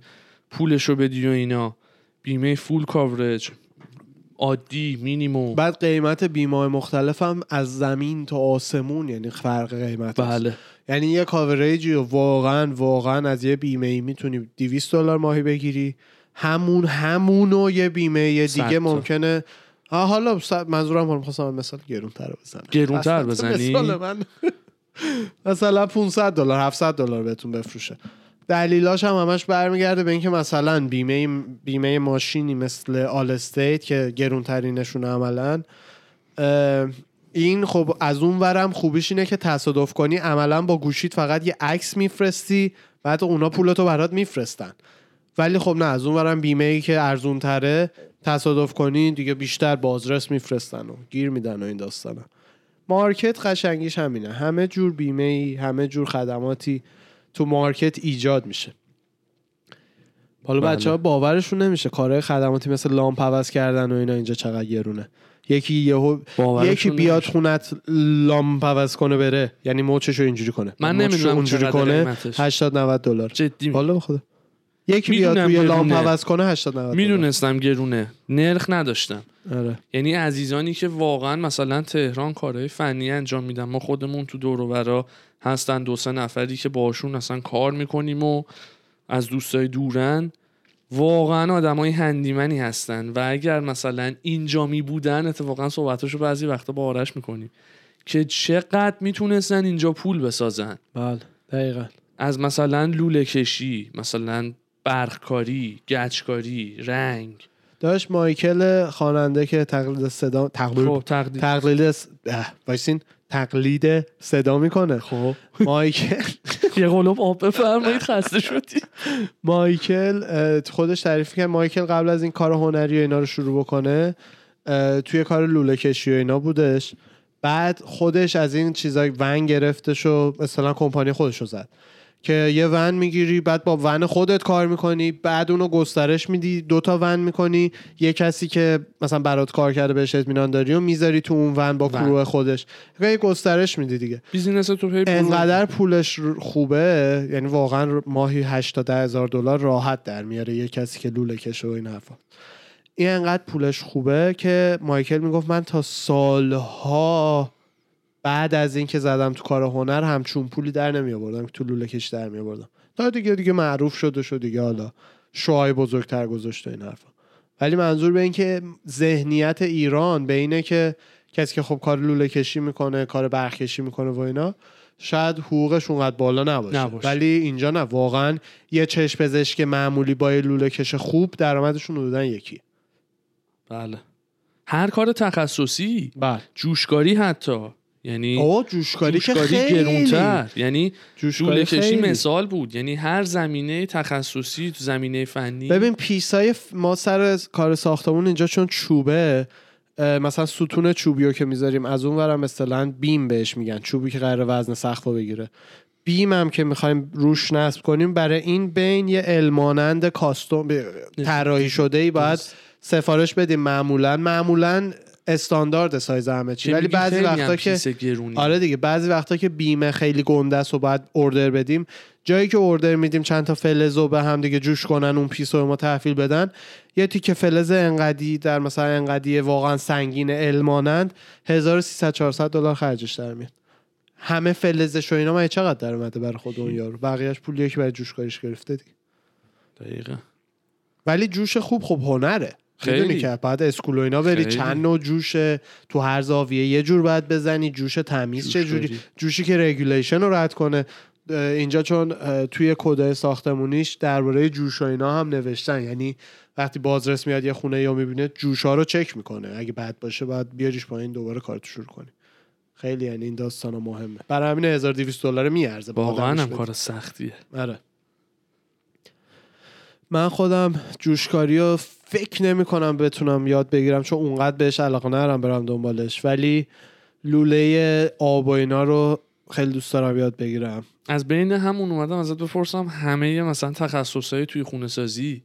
پولش رو بدی و اینا بیمه full coverage عادی مینیموم. بعد قیمت بیمه مختلف هم از زمین تا آسمون یعنی فرق قیمت هست. بله. یعنی یه coverage ی رو واقعا واقعا از یه بیمه ای می‌تونی 200 دلار ماهی بگیری. همون همونو یه بیمه یه دیگه. ممکنه. آه حالا منظورم حالا می‌خواستم مثال گرونتر بزنم. گرونتر بزنی؟ من. مثلا 500 دلار 700 دلار بهتون بفروشه. دلیلاش هم همش برمیگرده به اینکه مثلا بیمه بیمه ماشینی مثل آل استیت که گرونترینشون عملا این خب از اون ورم خوبیش اینه که تصادف کنی عملا با گوشیت فقط یه عکس میفرستی بعد اونا پولتو برات میفرستن. ولی خب نه از اون ورم بیمه ای که ارزون تره تصادف کنی دیگه بیشتر بازرس میفرستن و گیر میدن و این داستانا. مارکت قشنگیش همینه. همه جور بیمه ای همه جور خدماتی تو مارکت ایجاد میشه. حالا بله. بچه ها باورشون نمیشه. کارهای خدماتی مثل لامپ عوض کردن و اینا اینجا چقدر گرونه. یکی یهو یکی بیاد نمیشه. خونت لامپ عوض کنه بره. یعنی موچش رو اینجوری کنه. من نمی‌دونم اونجوری کنه قیمتش. 80 90 دلار. جدی والا به خدا. یکی بیاد روی لامپ. عوض کنه 80 90 دلار. می‌دونستم گرونه. نرخ نداشتم. آره. یعنی عزیزانی که واقعا مثلا تهران کارهای فنی انجام میدن. ما خودمون تو دور و برا هستن دو سه نفری که باشون اصلا کار می‌کنیم و از دوستای دورن. واقعا آدمای هندیمنی هستن و اگر مثلا اینجا می بودن اتفاقا صحبتاشو بعضی وقتا با آرش می‌کنیم که چقدر می‌تونستن اینجا پول بسازن. بله دقیقا. از مثلا لوله کشی مثلا برقکاری گچکاری رنگ. داشت مایکل خواننده که تقلید صدا تقلید خب تقلید. وایسین. تقلید صدا می‌کنه. خب. مایکل یه قلوب آب بفرمایید خسته شدی. مایکل خودش تعریف کرد مایکل قبل از این کار هنری و اینا رو شروع بکنه توی کار لوله کشی و اینا بودش. بعد خودش از این چیزای ون گرفتش و مثلا کمپانی خودش رو زد. که یه ون می‌گیری بعد با ون خودت کار می‌کنی بعد اونو گسترش میدی دوتا ون می‌کنی. یه کسی که مثلا برات کار کرده بهش اطمینان داری و می‌ذاری تو اون ون با ون. crew خودش. یه گسترش میدی دیگه. business توپی انقدر پولش خوبه یعنی واقعا ماهی 8 تا 10 هزار دلار راحت در میاره یه کسی که لوله کشه و این حرفا. این انقدر پولش خوبه که مایکل می‌گفت من تا سالها بعد از اینکه زدم تو کار هنر همچون پولی در نمی آوردم که تو لوله کش در می آوردم تا دیگه دیگه معروف شده شد دیگه حالا شوهای بزرگتر گذاشته این حرفا. ولی منظور به این که ذهنیت ایران به اینه که کسی که خب کار لوله کشی می‌کنه کار برق کشی می‌کنه و اینا شاید حقوقش اونقدر بالا نباشه. نباشه. ولی اینجا نه واقعا یه چشم پزشک معمولی با یه لوله کش خوب درآمدشون حدودا یکی. بله. هر کار تخصصی بله. جوشکاری حتی. یعنی آه جوشکاری که جوشکاری خیلی. گرونتر. یعنی جوشکاری کشی خیلی. مثال بود. یعنی هر زمینه تخصصی تو زمینه فنی ببین پیسای ما سر کار ساختمون اینجا چون چوبه مثلا ستون چوبی رو که می‌ذاریم از اون ورم مثلا بیم بهش میگن چوبی که قرار وزن سقف رو بگیره. beam هم که می‌خوایم روش نصب کنیم برای این beam یه element custom طراحی شده ای باید. سفارش بدیم. معمولا معمولا standard size همه چی. ولی بعضی وقتا که آره دیگه بعضی وقتا که beam ه خیلی گنده است و باید order بدیم. جایی که order میدیم چند تا فلز رو به هم دیگه جوش کنن اون piece رو ما تحویل بدن. یه تیکه فلز انقدی در مثلا انقدی واقعا سنگین element 1300 400 دلار خرجش در میاد. همه فلزش و اینا من چقدر در اومده برای خود اون یارو؟ بقیهش پولیه که برای جوشکاریش گرفته دیگه. دقیقا. ولی جوش خوب خب هنره. خیلی. که بعد school و اینا بری خیلی. چند نوع جوشه تو هر زاویه یه جور باید بزنی جوش تمیز چه. جوری؟ جوشی که regulation رو رد کنه. اینجا چون توی کدای ساختمونیش درباره جوش و اینا هم نوشتن. یعنی وقتی بازرس میاد یه خونه یا می‌بینه جوشا رو چک می‌کنه. اگه بد باشه باید بیاریش پایین دوباره کارتو شروع کنی. خیلی یعنی این داستان مهمه. برای همین 1200 دلار میارزه. واقعا هم. کار سختیه. آره. من خودم جوشکاری رو فکر نمی کنم بتونم یاد بگیرم چون اونقدر بهش علاقه نرم برم دنبالش. ولی لوله آب و اینا رو خیلی دوست دارم یاد بگیرم. از بین همون اومدم ازت بپرسم همه مثلا تخصصهای توی خونه سازی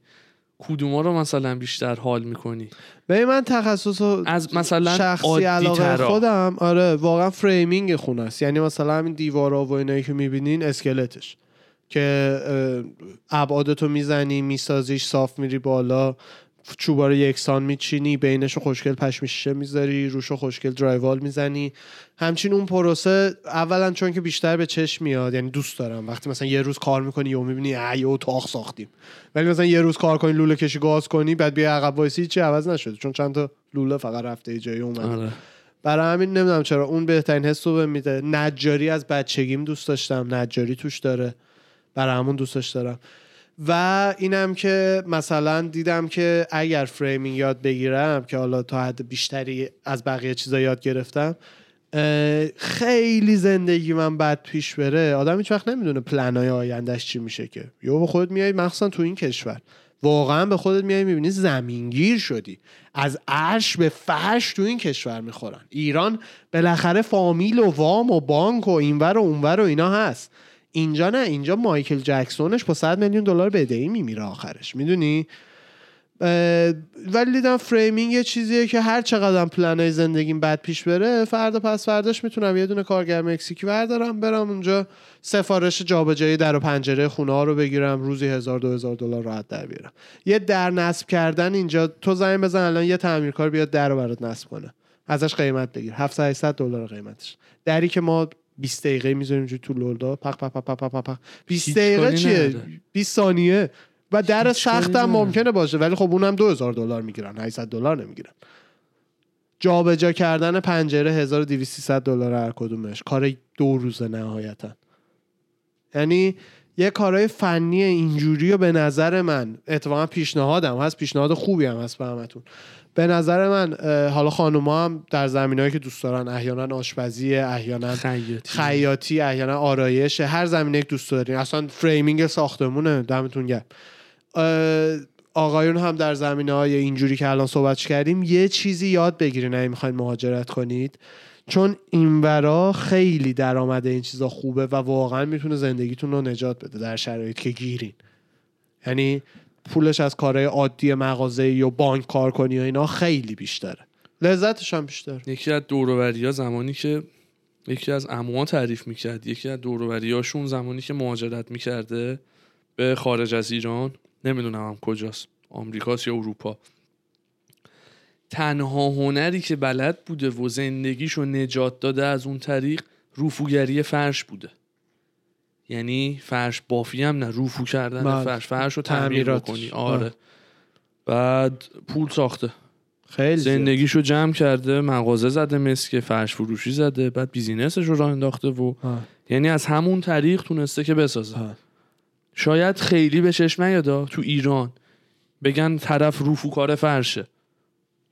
کدوما رو مثلا بیشتر حال می‌کنی؟ به من تخصص از مثلا شخصی علاقه ترا. خودم آره واقعا framing خونه است. یعنی مثلا همین دیوارا و اینایی که می‌بینین اسکلتش. که ابعادتو می‌زنی میسازیش صاف میری بالا. چوبا رو یکسان میچینی بینش رو خوشگل پشم شیشه می‌ذاری روش رو خوشگل drywall می‌زنی. همچین اون پروسه اولا چون که بیشتر به چشم میاد یعنی دوست دارم. وقتی مثلا یه روز کار می‌کنی و می‌بینی ای اتاق ساختیم. ولی مثلا یه روز کار کنی لوله کشی گاز کنی بعد بیا عقب وایسی چی عوض نشده. چون چند تا لوله فقط رفته جایی اومده. آره. برای همین نمی‌دونم چرا. اون بهترین حس رو میده. نجاری از بچگیم دوست داشتم. نجاری توش داره. برای همون دوستش دارم. و اینم که مثلا دیدم که اگر framing یاد بگیرم که حالا تا حد بیشتری از بقیه چیزا یاد گرفتم خیلی زندگی من بد پیش بره. آدم هیچ وقت نمی‌دونه پلنای آیندهش چی میشه که. یهو به خودت میای مخصوصا تو این کشور. واقعا به خودت میای می‌بینی زمینگیر شدی. از عرش به فرش تو این کشور می‌خورن. ایران بالاخره فامیل و وام و بانک و اینور و اونور و اینا هست. اینجا نه اینجا مایکل جکسونش با 100 میلیون دلار بدهی میمیره آخرش. می‌دونی؟ ولی دیدم framing یه چیزیه که هر چقدر پلنای زندگیم بد پیش بره فردا پس فرداش می‌تونم یه دونه کارگر مکزیکی بردارم برم اونجا سفارش جابجایی در و پنجره خونه ها رو بگیرم روزی هزار دو هزار دلار راحت در بیارم. یه در نصب کردن اینجا تو زنگ بزن الان یه تعمیرکار بیاد در رو برات نصب کنه. ازش قیمت بگیر. 700 800 دلار قیمتش. دری که ما 20 دقیقه می‌ذاریم اینجوری تو لولدا. پق پق پق پق پق پق. 20 هیچ دقیقه چیه؟ نداره. 20 ثانیه. و در سختم نداره. ممکنه باشه ولی خب اونم 2000 دلار می‌گیرن 800 دلار نمی‌گیرن. جابجا کردن پنجره 1200 300 دلار هر کدومش. کار دو روزه نهایتا. یعنی یه کارهای فنی اینجوری رو به نظر من اتفاقا پیشنهادم هست پیشنهاد خوبی هم هست به همتون. به نظر من حالا خانوما هم در زمینهایی که دوست دارن احیانا آشپزی احیانا خیاطی. خیاطی احیانا آرایش هر زمینه که دوست دارین. اصلا فریمینگ ساختمونه دمتون گرم. آقایون هم در زمینه های اینجوری که الان صحبت کردیم یه چیزی یاد بگیرین اگه می‌خواین مهاجرت کنید. چون اینورا خیلی درآمد این چیزا خوبه و واقعا می‌تونه زندگیتون رو نجات بده در شرایط که گیرین. یعنی پولش از کارهای عادی مغازه یا بانک کار کنی و اینا خیلی بیشتره. لذتش هم بیشتر یکی از دوروبری ها زمانی که یکی از عموها تعریف می‌کرد یکی از دوروبری هاشون زمانی که مهاجرت می‌کرده به خارج از ایران نمی‌دونم هم کجاست آمریکاست یا اروپا. تنها هنری که بلد بوده و زندگیشو نجات داده از اون طریق روفوگری فرش بوده. یعنی فرش بافی هم نه روفو کردن بله. فرش فرش رو تعمیر. بکنی آره بله. بعد پول ساخته خیلی زیاد. زندگیشو جمع کرده مغازه زده مسکه فرش فروشی زده بعد بیزینسش رو راه انداخته و آه. یعنی از همون طریق تونسته که بسازه آه. شاید خیلی به چشم نیادا تو ایران بگن طرف روفوکار فرشه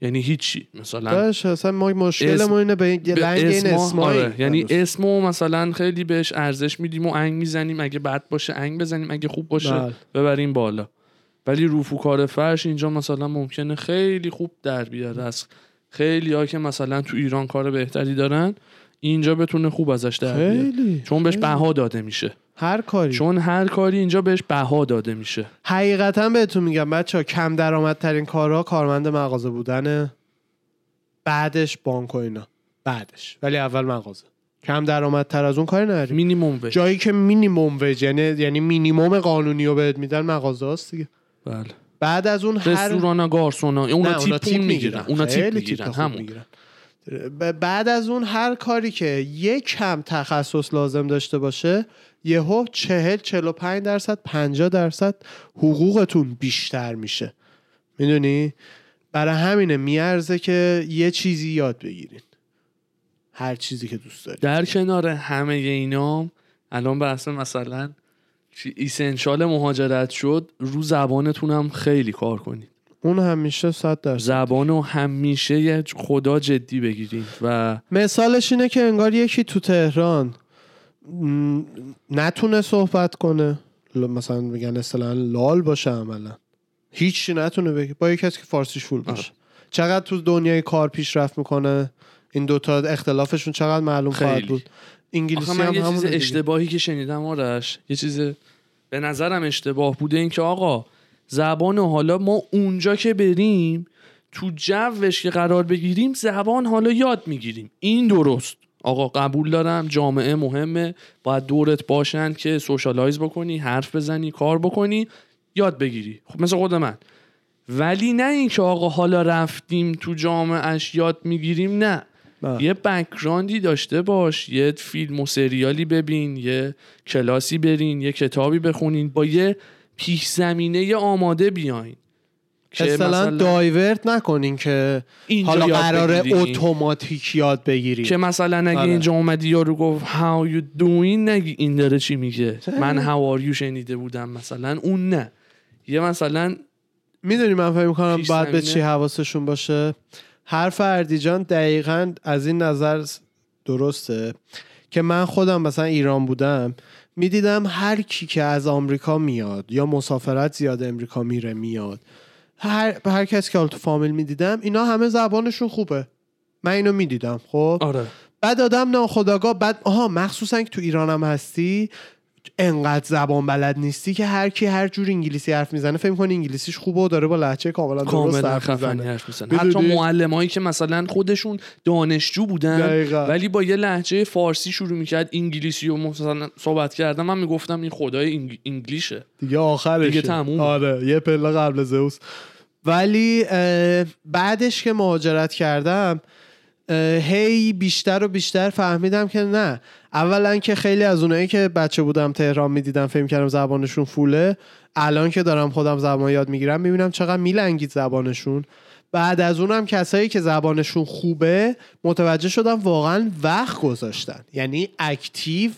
یعنی هیچی مثلا داشت اصلا ما مشکلمون اسم- اینه به این به لنگ این اسما- اسمایی آره. یعنی اسمو مثلا خیلی بهش ارزش میدیم و انگ می‌زنیم اگه بد باشه انگ بزنیم اگه خوب باشه بله. ببریم بالا ولی روفوکار فرش اینجا مثلا ممکنه خیلی خوب در بیاره از خیلی ها که مثلا تو ایران کار بهتری دارن اینجا بتونه خوب ازش در بیاره خیلی چون بهش. بها داده میشه هر کاری. چون هر کاری اینجا بهش بها داده میشه. حقیقتا بهتون میگم بچه ها کم درآمدترین کارها کارمند مغازه بودنه. بعدش بانک و اینا. بعدش. ولی اول مغازه. کم درآمدتر از اون کاری نداری مینیموم وج جایی که مینیمم وج یعنی یعنی مینیمم قانونی رو بهت میدن مغازه هاست دیگه. بله. بعد از اون هر رستورانا گارسونا اونا تیپ پول می‌گیرن. اونا تیپ می‌گیرن. همون. می‌گیرن. بعد از اون هر کاری که یک کم تخصص لازم داشته باشه یهو چهل چهل و پنج درصد پنجاه درصد حقوقتون بیشتر میشه. می‌دونی؟ برای همینه میارزه که یه چیزی یاد بگیرین. هر چیزی که دوست داری در کنار همه اینا الان بحث مثلا ایسنشال مهاجرت شد رو زبانتون هم خیلی کار کنید اون همیشه صد درصد. زبان رو همیشه خدا جدی بگیرید و مثالش اینه که انگار یکی تو تهران نتونه صحبت کنه. مثلا میگن اصطلاحا لال باشه عملا. هیچی نتونه بگه. با یه کسی که فارسیش فول باشه. چقدر تو دنیای کار پیشرفت می‌کنه؟ این دوتا اختلافشون چقدر معلوم خواهد خیلی. بود؟ انگلیسی من هم یه چیز همونه دیگه. اشتباهی که شنیدم آرش یه چیز به نظرم اشتباه بوده این که آقا زبان حالا ما اونجا که بریم تو جوش که قرار بگیریم زبان حالا یاد می‌گیریم. این درست. آقا قبول دارم جامعه مهمه باید دورت باشن که socialize بکنی حرف بزنی کار بکنی یاد بگیری. خب مثل خود من. ولی نه اینکه آقا حالا رفتیم تو جامعهش یاد می‌گیریم نه. بله. یه background ی داشته باش یه فیلم و سریالی ببین یه کلاسی برین یه کتابی بخونین با یه پیش زمینه آماده بیاین. مثلا دایورت نکنین که حالا بگیری. اتوماتیک یاد بگیری. که مثلا اگه آره. اینجا اومدی یارو گفت how you doing? نگی این داره چی میگه. من how are you? شنیده بودم مثلا. اون نه. یه مثلا می‌دونی من فکر می‌کنم باید به. چی حواسشون باشه؟ حرف اردیجان دقیقا از این نظر درسته که من خودم مثلا ایران بودم می‌دیدم هر کی که از آمریکا میاد یا مسافرت زیاد امریکا میره میاد هر, هر کسی که حالا تو فامیل می‌دیدم اینا همه زبانشون خوبه. من اینو می‌دیدم خب؟ آره. بعد آدم ناخداگاه بعد آها مخصوصا که تو ایرانم هستی انقدر زبان بلد نیستی که هر کی هر جور انگلیسی حرف می‌زنه فکر کنی انگلیسیش خوبه و داره با لهجه کاملا درست حرف می‌زنه؟ حتی معلمایی که مثلا خودشون دانشجو بودن دقیقا. ولی با یه لحجه فارسی شروع می‌کرد انگلیسی و مثلا صحبت کردن من می‌گفتم این خدای انگ... انگلیشه دیگه آخرش دیگه تموم. آره یه پله قبل زئوس ولی بعدش که مهاجرت کردم هی بیشتر و بیشتر فهمیدم که نه. اولا که خیلی از اونایی که بچه بودم تهران می‌دیدم فکر کردم زبانشون فوله. الان که دارم خودم زبان یاد می‌گیرم می‌بینم چقدر میلنگید زبانشون. بعد از اونم کسایی که زبانشون خوبه متوجه شدم واقعا وقت گذاشتن. یعنی اکتیو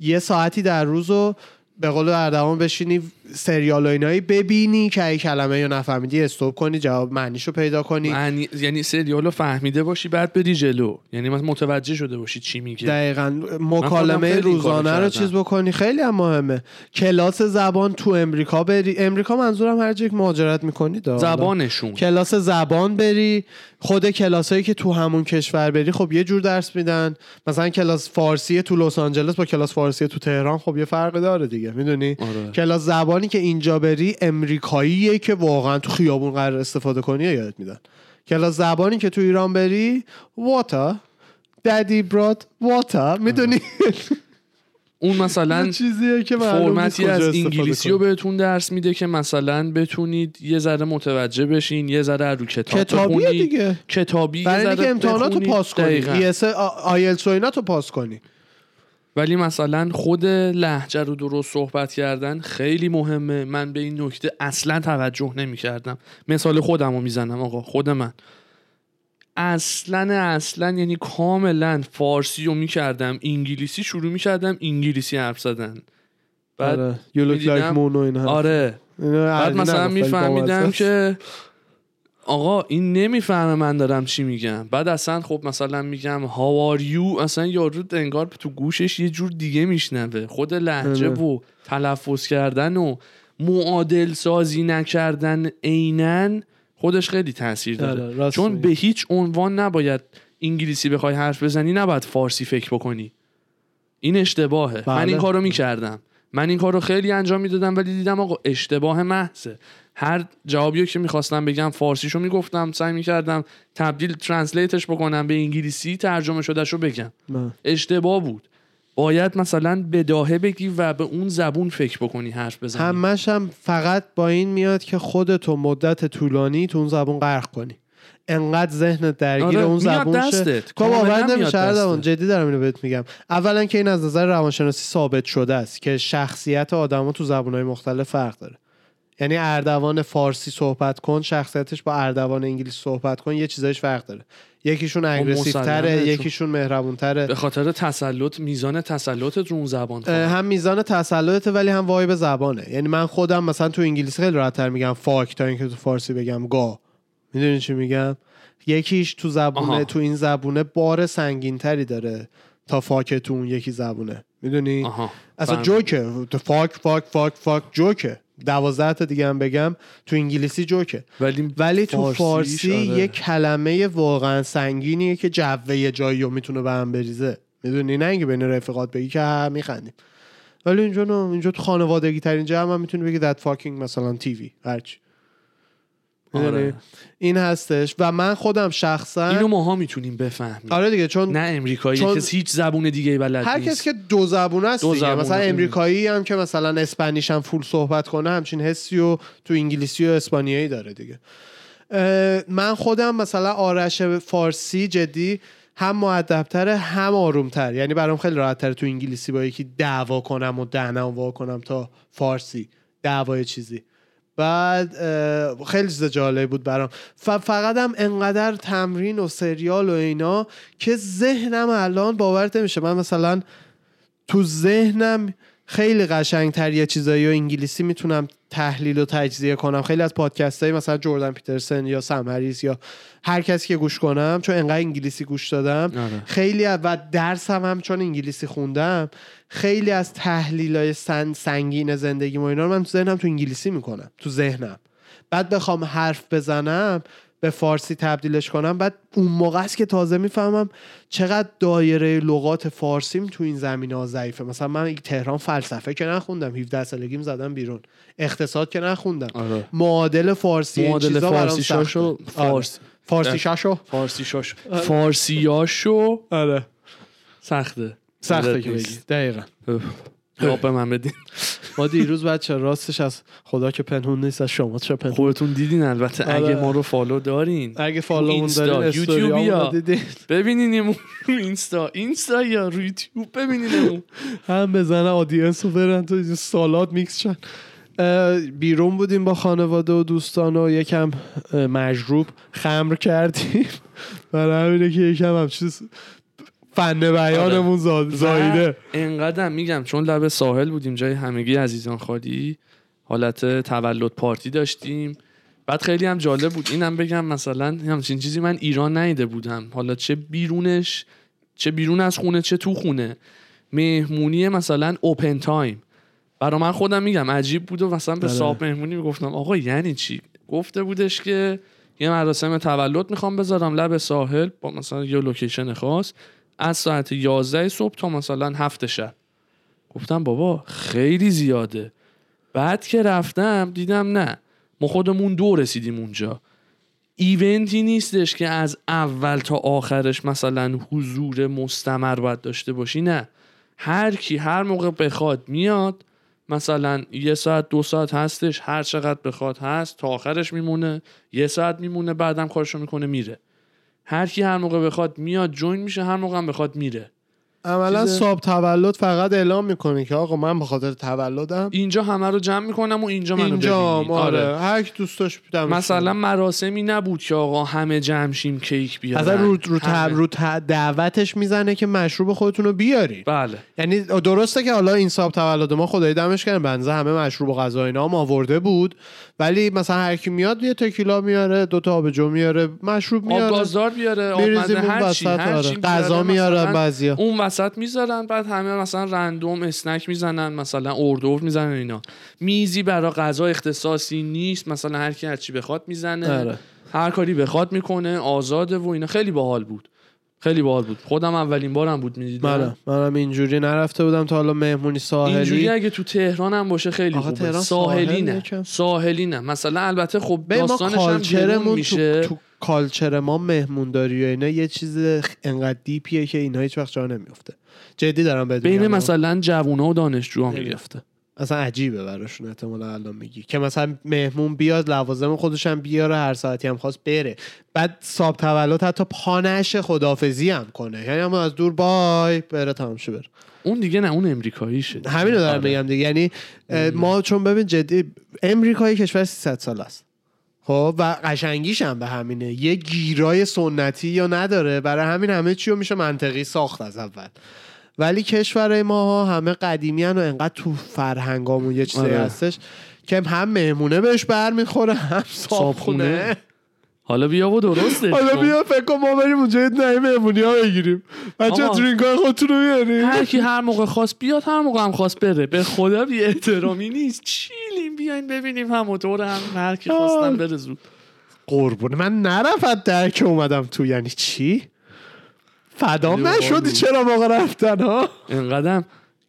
یه ساعتی در روز رو به قول اردوان بشینی سریال و اینایی ببینی که اگه کلمه یا نفهمیدی استوب کنی جواب معنیشو پیدا کنی. معنی... یعنی سریال رو فهمیده باشی بعد بری جلو. یعنی متوجه شده باشی چی میگه. دقیقا. مکالمه روزانه رو. چیز بکنی. خیلی هم مهمه. کلاس زبان تو امریکا بری. امریکا منظورم هر جایی که مهاجرت می‌کنی زبانشون. کلاس زبان بری. خود کلاسایی که تو همون کشور بری خب یه جور درس میدن. مثلا کلاس فارسی تو لس آنجلس با کلاس فارسی تو تهران خب یه فرق داره دیگه. می‌دونی؟ آره. کلاس زبانی که اینجا بری امریکاییه که واقعا تو خیابون قرار استفاده کنی یادت میدن کلاس زبانی که تو ایران بری واتا دادی برات واتا می‌دونی اون مثلا یه چیزیه که فرمتی از انگلیسی. رو بهتون درس میده که مثلا بتونید یه ذره متوجه بشین یه ذره رو کتاب کتابیه بخونید. دیگه کتابی یه برای ذره اینکه امتحاناتو بخونید. پاس کنی. ایس آیلتس و اینا تو پاس کنی ولی مثلا خود لهجه رو درست صحبت کردن خیلی مهمه. من به این نکته اصلا توجه نمی کردم مثال خودم رو می‌زنم آقا خود من. اصلا اصلا یعنی کاملا فارسی رو می‌کردم انگلیسی شروع می‌کردم انگلیسی حرف زدن. بعد آره you look like mono این حرف. آره. بعد مثلا میفهمیدم که آقا این نمی‌فهمه من دارم چی میگم. بعد اصلا خب مثلا میگم how are you? اصلا یارو انگار تو گوشش یه جور دیگه میشنوه. خود لحجه آره. و تلفظ کردن و معادل سازی نکردن عینن خودش خیلی تاثیر داره. آره، چون. به هیچ عنوان نباید انگلیسی بخوای حرف بزنی نباید فارسی فکر بکنی. این اشتباهه. من بله. این کارو می‌کردم. من این کارو خیلی انجام می‌دادم ولی دیدم آقا اشتباه محضه. هر جوابی که می‌خواستم بگم فارسیشو می‌گفتم سعی می‌کردم تبدیل ترنسلیتش بکنم به انگلیسی ترجمه شدهش رو بگم. نه. اشتباه بود. باید مثلا بداهه بگی و به اون زبون فکر بکنی حرف بزنی. همش هم فقط با این میاد که خودتو مدت طولانی تو اون زبون غرق کنی. انقدر ذهنت درگیر آره، اون زبون شه. باور میاد نمیشه. جدی دارم اینو بهت میگم. اولا که این از نظر روانشناسی ثابت شده است که شخصیت آدما تو زبونهای مختلف فرق داره. یعنی اردوان فارسی صحبت کن شخصیتش با اردوان انگلیسی صحبت کن یه چیزایش فرق داره. یکیشون aggressive تره یکیشون مهربون تره به خاطر تسلط میزان تسلطت رو اون زبان اه، خواهد. هم میزان تسلطه ولی هم vibe زبانه. یعنی من خودم مثلا تو انگلیسی خیلی راحت‌تر میگم fuck تا اینکه تو فارسی بگم گا می‌دونی چی میگم؟ یکیش تو زبونه آها. تو این زبونه بار سنگین تری داره تا fuck تو اون یکی زبونه. می‌دونی؟ آها. اصلا. جوکه. تو فاک فاک فاک فاک جوکه. دوازده تا دیگه هم بگم تو انگلیسی جوکه. ولی ولی تو فارسی آره. یه کلمه واقعا سنگینیه که جوه یه جایی رو می‌تونه به هم بریزه. می‌دونی؟ نه اینکه بین رفیقات بگی که میخندیم. ولی اینجا نه اینجا تو خانوادگی ترین جمع هم می‌تونی بگی that fucking مثلا تیوی هرچی؟ آره. این هستش. و من خودم شخصا اینو ماها می‌تونیم بفهمیم. آره دیگه چون نه امریکایی چون- کسی هیچ زبون دیگه بلد هر نیست. کسی که دو زبون است دو دیگه. زبونه. مثلا امریکایی هم که مثلا اسپانیش هم فول صحبت کنه همچین حسی و تو انگلیسی و اسپانیایی داره دیگه. من خودم مثلا آرش فارسی جدی هم معدبتره هم آرومتر. یعنی برام خیلی راحتتر تو انگلیسی با یکی دعوا کنم و دهنم وا کنم تا فارسی دعوای چیزی. بعد خیلی چیز جالب بود برام. فقط هم انقدر تمرین و سریال و اینا که ذهنم الان باورت نمیشه. من مثلا تو ذهنم خیلی قشنگتر یه چیزایی و انگلیسی می‌تونم تحلیل و تجزیه کنم. خیلی از پادکست های مثلا جردن پیترسن یا سم هریس یا هر کسی که گوش کنم چون انقدر انگلیسی گوش دادم آره. خیلی و درسم هم چون انگلیسی خوندم خیلی از تحلیل های سن سنگین زندگی و اینا رو من تو ذهنم تو انگلیسی می‌کنم. تو ذهنم. بعد بخوام حرف بزنم به فارسی تبدیلش کنم. بعد اون موقع است که تازه می‌فهمم چقدر دایره لغات فارسیم تو این زمینه ها ضعیفه. مثلا من تهران فلسفه که نخوندم 17 سالگیم زدم بیرون. اقتصاد که نخوندم. آره. معادل فارسی این معادل فارسی. شاشو آره. فارسی فارسی شاشو؟ فارسی شاش فارسیاشو آره. سخته. سخته که. بگی. دقیقا. جواب به من بدین. ما دیروز بچه راستش از خدا که پنهون نیست از شما چه پنهون؟ خودتون دیدین البته آره. اگه ما رو فالو دارین. اگه رو فالومون دارین یوتیوب یا. ببینینمون اینستا. اینستا یا یوتیوب ببینینمون هم بزنه آدینس رو برن تو این سالات میکس شن. بیرون بودیم با خانواده و دوستان و یکم مجروب. خمر کردیم. برای همینه که یکم هم چیز فن بیانمون زا- زایده انقدر میگم چون لب ساحل بودیم جای همگی عزیزان خالی حالت تولد پارتی داشتیم. بعد خیلی هم جالب بود. اینم بگم مثلا همچین چیزی من ایران ندیده بودم. حالا چه بیرونش چه بیرون از خونه چه تو خونه. مهمونی مثلا open time برا من خودم میگم عجیب بود و مثلا به بله. صاحب مهمونی می‌گفتم آقا یعنی چی؟ گفته بودش که یه مراسم تولد می‌خوام بذارم لب ساحل با مثلا یه location خاص. از ساعت 11 صبح تا مثلا هفت شب. گفتم بابا خیلی زیاده. بعد که رفتم دیدم نه. ما خودمون دو رسیدیم اونجا. ایونتی نیستش که از اول تا آخرش مثلا حضور مستمر باید داشته باشی نه. هر کی هر موقع بخواد میاد مثلا یه ساعت دو ساعت هستش هر چقدر بخواد هست تا آخرش میمونه یه ساعت میمونه بعدم کارشو می‌کنه میره. هر کی هر موقع بخواد میاد جوین میشه هر موقع هم بخواد میره. عملا صاحب تولد فقط اعلام می‌کنه که آقا من به خاطر تولدم اینجا همه رو جمع می‌کنم و اینجا منو اینجا ببینید. آره. هر کی دوست داشت مثلا. مراسمی نبود که آقا همه جمع شیم کیک بیارن. اصلا رو رو, همه. رو ت- دعوتش می‌زنه که مشروب خودتون رو بیارین بله. یعنی درسته که حالا این صاحب تولد ما خدای دمش گرم بنزه همه مشروب و غذا اینا هم آورده بود. ولی مثلا هر کی میاد یه تکیلا میاره دو تا آبجو میاره مشروب آب میاره. گازدار بیاره آب میریزیم مزه اون هر چی آره. غذا مثلا بعضیا. اون وسط می‌ذارن بعد همه مثلا رندوم اسنک می‌زنن مثلا اردور می‌زنن اینا. میزی برای غذا اختصاصی نیست مثلا هر کی هر چی بخواد می‌زنه. آره. هر کاری بخواد می‌کنه آزاده و اینا. خیلی باحال بود. خیلی باحال بود. خودم اولین بارم بود می‌دیدم. منم منم اینجوری نرفته بودم تا حالا مهمونی ساحلی. اینجوری اگه تو تهران هم باشه خیلی خوبه. تهران ساحلی ساحل نه. ساحلی نه مثلا البته خب داستانش هم میشه تو, تو کالچر ما مهمونداری و اینا یه چیز انقدر دیپیه که اینا هیچ وقت جا نمیفته جدی دارم بهت بین. مثلا جوونا و دانشجوها خیلی. می‌گفته اصلا عجیبه براشون احتمالا الان میگی. که مثلا مهمون بیاد لوازم خودش هم بیاره هر ساعتی هم خواست بره. بعد صاحب تولد حتی پانش خدافزی هم کنه. یعنی هم از دور بای بره تمام بره. اون دیگه نه اون امریکاییشه همین رو دارم آره. میگم دیگه. یعنی ما چون ببین جدی امریکای کشور 300 سال است. خب و قشنگیش هم به همینه یه گیرای سنتی یا نداره برای همین همه چی رو میشه منطقی ساخت از اول ولی کشورهای ما همه قدیمی و انقدر تو فرهنگامون یه چیزی آره. هستش که هم مهمونه بهش برمیخوره هم صابخونه. حالا بیا و درستش حالا. بیا فکر کن ما بریم اونجا یه نهی مهمونی ها بگیریم بچه. درینک های خودتون رو بیاریم هر کی هر موقع خواست بیاد هر موقع هم خواست بره. به خدا بی احترامی نیست. چیلیم؟ بیاین ببینیم همونطور هم. هر کی خواستن بره زود. قربون. من نرفت درک اومدم تو. یعنی چی؟ فدام نشدی چرا موقع رفتن ها؟ انقدر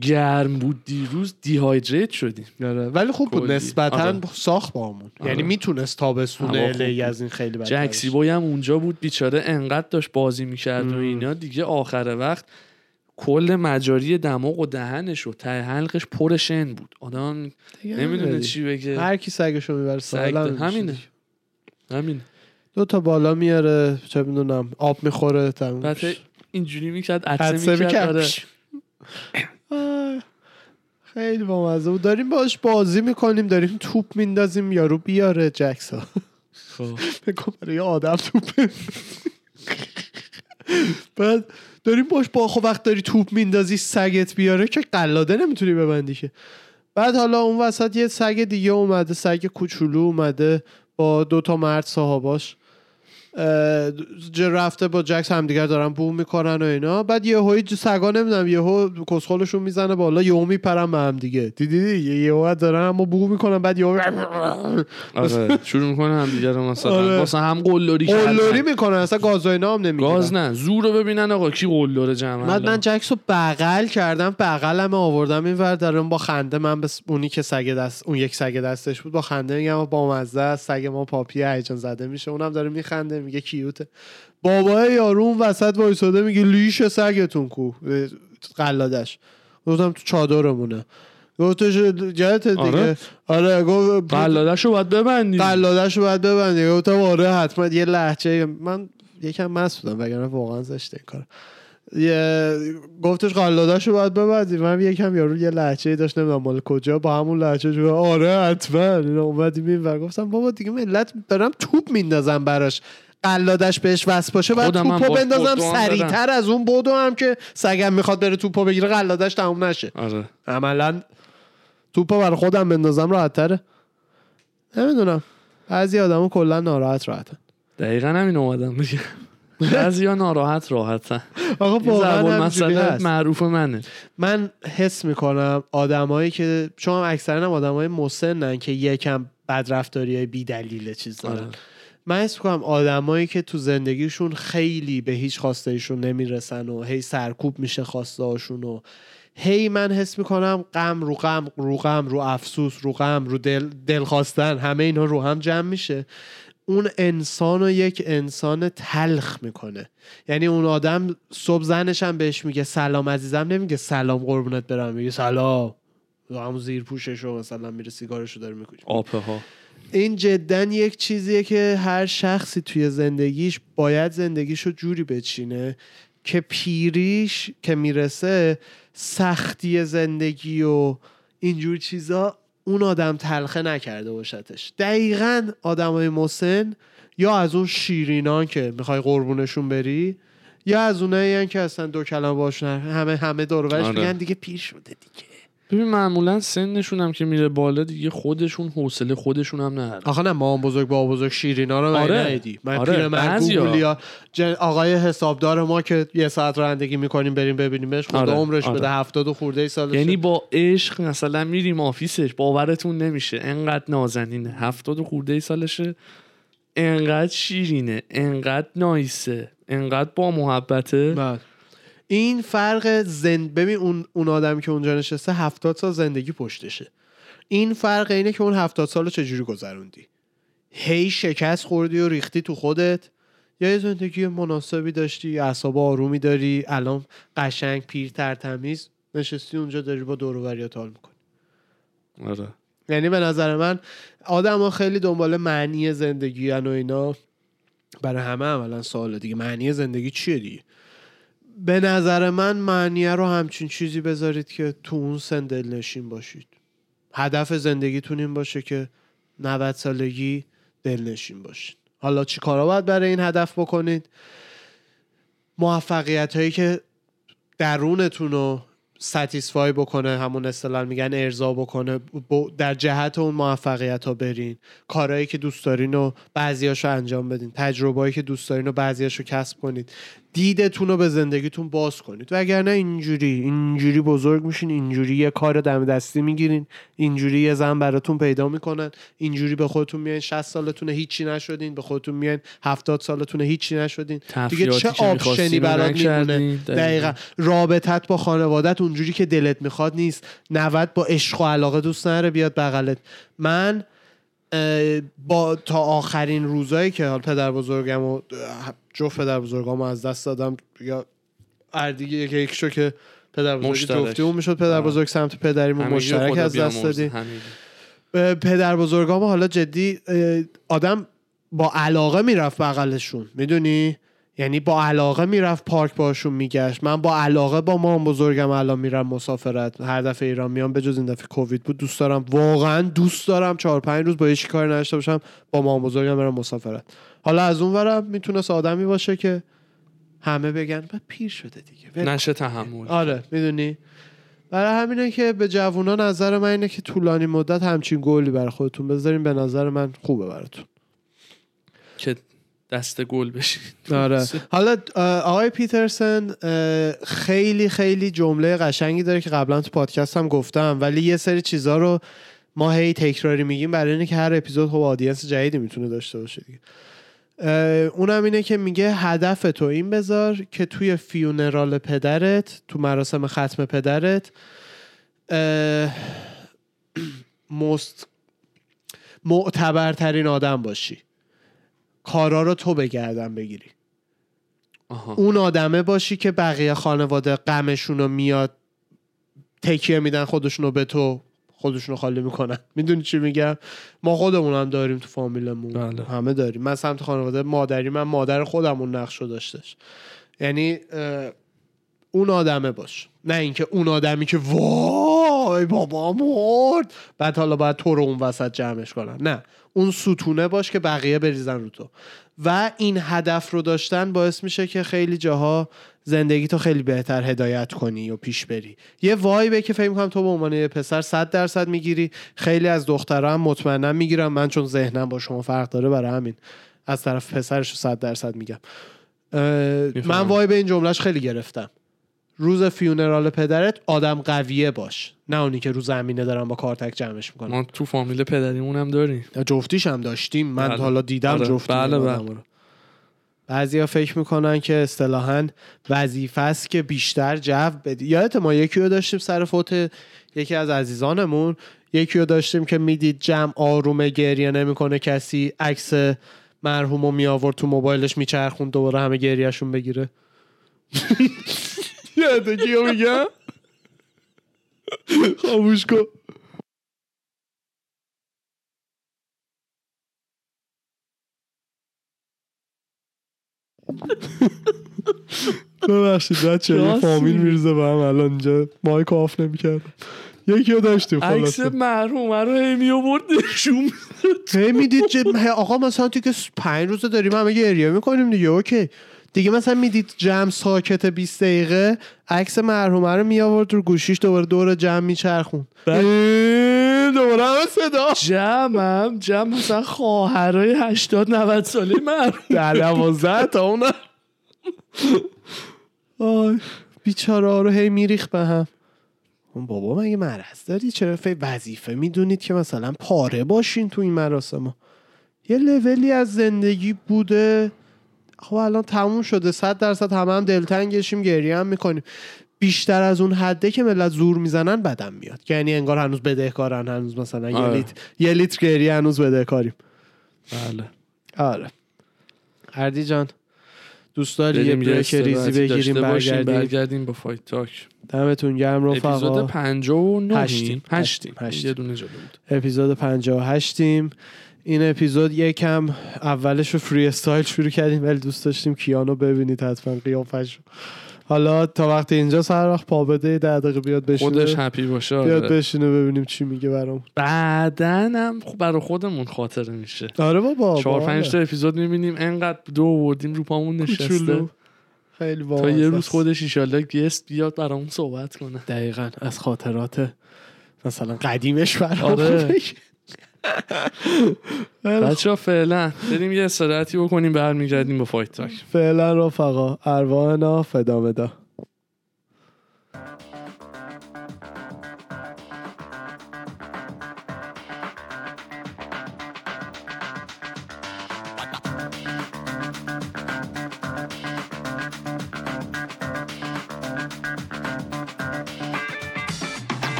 گرم بود دیروز دیهایدریت شدیم. آره، ولی خوب بود. نسبتا آره. ساخت بامون آره. یعنی می‌تونست تابستون الی. از این خیلی بدتر جکسی بوی هم اونجا بود بیچاره انقدر داشت بازی می‌کرد و اینا. دیگه آخر وقت کل مجاری دماغ و دهنش و ته حلقش پر شن بود. آدم نمی‌دونه چی بگه. هر کی سگشو می‌بره سگ همینه. همین. دو تا بالا میاره چه می‌دونم آب می‌خوره تموم. اینجوری می‌کرد عطسه عطسه می‌کرد خیلی بامزه بود. داریم باش بازی می‌کنیم داریم توپ میندازیم یارو بیاره جکسا خب. فکر کن برای آدم توپ بعد داریم باش با خب وقت داری توپ میندازی سگت بیاره که قلاده نمی‌تونی ببندی که. بعد حالا اون وسط یه سگ دیگه اومده سگ کوچولو اومده با دو تا مرد صاحباش. رفته با جکس همدیگر دارن بو می‌کنن و اینا. بعد یه هایی سگا نمی‌دونم یهو کسخلشون می‌زنه بالا یهو میپرن به هم دیگه. دیدی؟ دیدی یهو دارن اما بو می‌کنن بعد یهو آره شروع می‌کنه هم دیگه رو مثلا. آره. واسه هم قلدری قلدری. می‌کنن اصلا گاز اینا هم نمی‌گیرن. گاز نه زور رو ببینن آقا کی قلدر جمع بعد من جکس رو بغل کردم بغلم آوردم این ور دارم با خنده من به اونی که سگ دست اون یک سگ دستش بود با خنده میگم با مزه سگ ما پاپی هیجان زده میشه اونم داره میخنده میگه کیوته. بابای یارو وسط وایساده میگه لیش سگتون کو. قلادش. گفتم تو چادرمونه. گفتش جهت دیگه. آره. آره گفت قلادش رو باید ببندی. قلادش رو باید ببندی. گفتم آره حتما. یه لحچه من یکم مست بودم وگرنه واقعا زشته این کار یه گفتش قلادش رو باید ببندی. من یکم یارو یه لحچه داشت نمی‌دونم مال کجا. با همون لحچه جو آره حتما. اینا اومدیم این و گفتم بابا دیگه ملت دارم توپ میندازم براش. قلادش بهش وصل باشه بعد توپو بندازم سریعتر از اون بودو هم که سگم می‌خواد بره توپو بگیره قلادش تموم نشه. آره. عملا توپو برای خودم بندازم راحت تره نمی‌دونم. بعضی آدمو کلا ناراحت راحتن. دقیقا همین اومدم. دیگه بعضی ها ناراحت راحتن. آقا واقعا هست. معروف منه. من حس می‌کنم آدمایی که چون اکثرا هم آدمای مسنن که یکم بدرفتاری های بی دلیل چیز دارن. آره. من حس می‌کنم آدمایی که تو زندگیشون خیلی به هیچ خواسته ایشون نمی‌رسن و هی سرکوب میشه خواسته هاشون و هی من حس می‌کنم غم رو غم رو غم رو افسوس رو غم رو دل, دل خواستن همه اینا رو هم جمع میشه. اون انسان رو یک انسان تلخ می‌کنه. یعنی اون آدم صبح زنش هم بهش میگه سلام عزیزم نمیگه سلام قربونت برم میگه سلام. همون زیر پوشش رو مثلا میره سیگارشو داره می‌کشه آپه ها. این جدا یک چیزیه که هر شخصی توی زندگیش باید زندگیشو جوری بچینه که پیریش که می‌رسه سختی زندگی و اینجور چیزا اون آدم تلخه نکرده باشدش دقیقا آدمای مسن یا از اون شیرینان که می‌خوای قربونشون بری یا از اونایی که اصلا دو کلمه باشن همه همه دور و برش آره. میگن دیگه پیر شده دیگه ببین معمولا سنشون هم که میره بالا دیگه خودشون حوصله خودشون هم ندارن آخه نه ما بزرگ با بزرگ شیرینا رو آره. آره. ندیدی من آره. پیرمرد جن... آقای حسابدار ما که یه ساعت رانندگی می‌کنیم بریم ببینیمش خدا آره. عمرش آره. بده هفتاد و خورده ای سالشه یعنی با عشق مثلا میریم آفیسش باورتون نمیشه انقدر نازنینه هفتاد و خورده ای سالشه انقدر شیرینه انقدر نایسه انقدر با محبته بله. این فرق زند ببین اون اون آدمی که اونجا نشسته هفتاد سال زندگی پشتشه. این فرق اینه که اون هفتاد سال رو چجوری گذروندی؟ هی شکست خوردی و ریختی تو خودت؟ یا یه زندگی مناسبی داشتی اعصاب آرومی داری الان قشنگ پیرتر تمیز نشستی اونجا داری با دور و حال می‌کنی. آره. یعنی به نظر من آدم ها خیلی دنبال معنی زندگی و اینا. برای همه عملا سواله دیگه. معنی زندگی چیه دیگه؟ به نظر من معنیه رو همچین چیزی بذارید که تو اون سن دلنشین باشید. هدف زندگیتون این باشه که 90 سالگی دلنشین باشید. حالا چی کارا باید برای این هدف بکنید؟ موفقیت هایی که درونتون رو ستیسفای بکنه همون اصطلاح میگن ارضا بکنه. در جهت اون موفقیت ها برین. کارهایی که دوست دارین و بعضیاشو انجام بدین. تجربهایی که دوست دارین و بعضیاشو کسب کنید. دیدتون رو به زندگیتون باز کنید. وگرنه اینجوری اینجوری بزرگ میشین اینجوری یه کار دم دستی می‌گیرین اینجوری یه زن براتون پیدا می‌کنن اینجوری به خودتون میان 60 سالتونه هیچی نشدین به خودتون میان 70 سالتونه هیچی نشدین. دیگه چه آپشنی برات. میمونه؟ دقیقاً. رابطت با خانوادت اونجوری که دلت می‌خواد نیست. 90 با عشق و علاقه دوست نره بیاد بغلت. من با تا آخرین روزایی که حال پدر بزرگم و جفت پدر بزرگام از دست دادم. یا اردیگه یکی یک شو که پدر بزرگی مشترک. جفتیمون می‌شد پدر. بزرگ سمت پدریمون مشترک از دست. اه، پدر بزرگام حالا جدی آدم با علاقه می‌رفت بغلشون. می‌دونی؟ یعنی با علاقه می‌رفت پارک باشون میگشت. من با علاقه با مام بزرگم الان میرم مسافرت. هر دفعه ایران میام به جز این دفعه کووید بود دوست دارم. واقعا دوست دارم چهار پنج روز با هیچ کاری نداشته باشم با مام بزرگم برم مسافرت. حالا از اون ورم می‌تونست آدمی باشه که همه بگن "بعد پیر شده دیگه. نشه تحمل. آره می‌دونی؟ برای همینه که به جوونا نظر من اینه که طولانی مدت همچین گلی برای خودتون بذارین. به نظر من خوبه براتون. که دست گل بشین. آره. حالا آقای پیترسن خیلی خیلی جمله قشنگی داره که قبلا تو پادکست هم گفتم ولی یه سری چیزا رو ما هی تکراری میگیم. برای اینه که هر اپیزود خب audience جدیدی می‌تونه داشته باشه دیگه. اونم اینه که میگه هدف تو این بذار که توی funeral پدرت تو مراسم ختم پدرت مست معتبرترین آدم باشی. کارا رو تو به گردن بگیری. آها. اون آدمه باشی که بقیه خانواده غمشون رو میاد تکیه میدن خودشونو به تو. خودشونو خالی می‌کنن. می‌دونی چی میگم؟ ما خودمون هم داریم تو فامیلمون. بله. همه داریم. من سمت خانواده مادری من مادر خودمون نقش رو داشتش. یعنی اون آدمه باش. نه اینکه اون آدمی که وای بابا مرد. بعد حالا باید تو رو اون وسط جمعش کنن. نه. اون ستونه باش که بقیه بریزن رو تو. و این هدف رو داشتن باعث میشه که خیلی جاها زندگی تو خیلی بهتر هدایت کنی و پیش بری. یه وایبه که فکر کنم تو به عنوان یه پسر 100 درصد می‌گیری. خیلی از دخترها هم مطمئنا می‌گیرم من چون ذهنم با شما فرق داره برای همین از طرف پسرش رو 100 درصد میگم. من می‌فهمم. وایب این جملهش خیلی گرفتم. روز فیونرال پدرت آدم قویه باش. نه اونی که رو زمینه دارن با کارتک جمعش می‌کنن. ما تو فامیل پدریمون هم داریم. جفتیش هم داشتیم. من بله. حالا دیدم آره. جفت بله، بله. بعضیا فکر می‌کنن که اصطلاحا وظیفه است که بیشتر جو بدی یادت ما یکی رو داشتیم سر فوت یکی از عزیزانمون. یکی رو داشتیم که می‌دید جمع آرومه گریه نمی‌کنه کسی عکس مرحوم رو می آورد تو موبایلش میچرخوند دوباره همه گریهشون بگیره. یادت کیو میگم؟ خاموش کن. ببخشید بچه یه فامیل. میرزه به هم الان اینجا. mic off نمی‌کرد. یکی رو داشتیم عکس خلاصه مرحوم رو هی می آورد نشون هی می‌دید چه- هی آقا مثلا تو که پنج روزه داریم همه گریه می‌کنیم دیگه اوکی. دیگه مثلا می‌دید جمع ساکت 20 دقیقه عکس مرحومه رو می آورد رو گوشیش دوباره دور جمع میچرخون دوباره همه صدا. جمعم جمع مثلا خواهرای 80 90 ساله مرحوم در دوازده تا اون آی بیچاره ها رو هی میریخ به هم. اون بابا مگه مرض داری؟ چرا فی وظیفه می‌دونید که مثلا پاره باشین تو این مراسم ها. یه لولی از زندگی بوده. خب الان تموم شده. صد درصد همه هم دلتنگشیم گریه هم می‌کنیم. بیشتر از اون حده که ملت زور می‌زنن بدم میاد. یعنی انگار هنوز بدهکارن هنوز مثلا یه آره. لیتر یه لیتر گریه هنوز بدهکاریم. بله. آره. اردی جان دوست داری یه یه break ریزی بگیریم برگردیم؟ برگردیم با fight talk. دمتون گرم اپیزود رفقا 59 هشتیم. هشتیم. هشتیم. یه دونه جلو بود. اپیزود 58 یم این اپیزود یکم اولش رو freestyle شروع کردیم ولی دوست داشتیم کیانو ببینید حتما قیافش حالا تا وقتی اینجا سر وقت پا بده یه ده دقیقه بیاد بشینه خودش happy باشه بیاد آره. بشینه ببینیم چی میگه برام بعدن هم خب برای خودمون خاطره میشه آره بابا چهار. پنج تا اپیزود می‌بینیم انقدر دو آوردیم رو پامون نشسته. خیلی تا یه روز. خودش ایشالله گست بیاد برامون صحبت کنه دقیقا از خاطرات مثلا قدیمش برام آره. بچه فعلا. بریم یه استراحتی بکنیم برمیگردیم با فایت تاک فعلا رفقا. ارواحنا فدا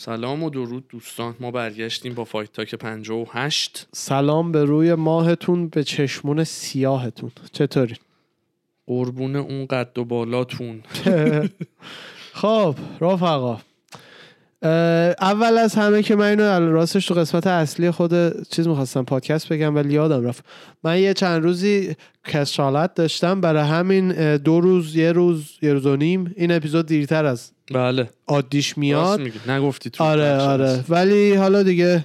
سلام و درود دوستان. ما برگشتیم با فایت تاک 58 سلام به روی ماهتون به چشمون سیاهتون. چطوری؟ قربون اون قد و بالاتون. خب رفقا. اول از همه که من اینو راستش تو قسمت اصلی خود چیز می‌خواستم پادکست بگم ولی یادم رفت. من یه چند روزی کسالت داشتم. برای همین دو روز یه روز یه روز و نیم این اپیزود دیرتر از بله. عادیش میاد. نگفتی تو آره آره. ولی حالا دیگه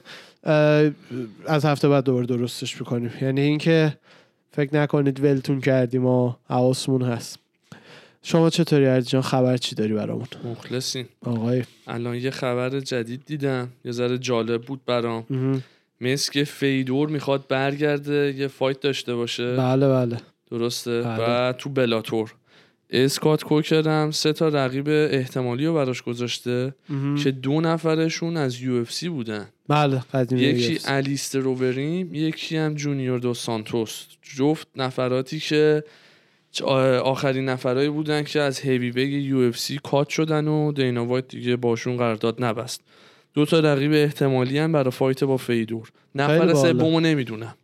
از هفته بعد دوباره درستش می‌کنیم. یعنی اینکه فکر نکنید ولتون کردیم و حواسمون هست. شما چطوری اردی جان؟ خبر چی داری برامون؟ مخلصیم. آقای. الان یه خبر جدید دیدم. یه ذره جالب بود برام. که فیدور می‌خواد برگرده یه fight داشته باشه. بله بله. درسته؟ بله. و تو Bellator. اسکات کوکر هم سه تا رقیب احتمالی رو براش گذاشته مهم. که دو نفرشون از UFC بودن. بله یکی UFC. الیستر اووریم یکی هم جونیور دو سانتوس. جفت نفراتی که آخرین نفرایی بودن که از heavyweight UFC cut شدن و دینا وایت دیگه باشون قرارداد نبست. دو تا رقیب احتمالی هم برای fight با فیدور. نفر. سومو نمی‌دونم.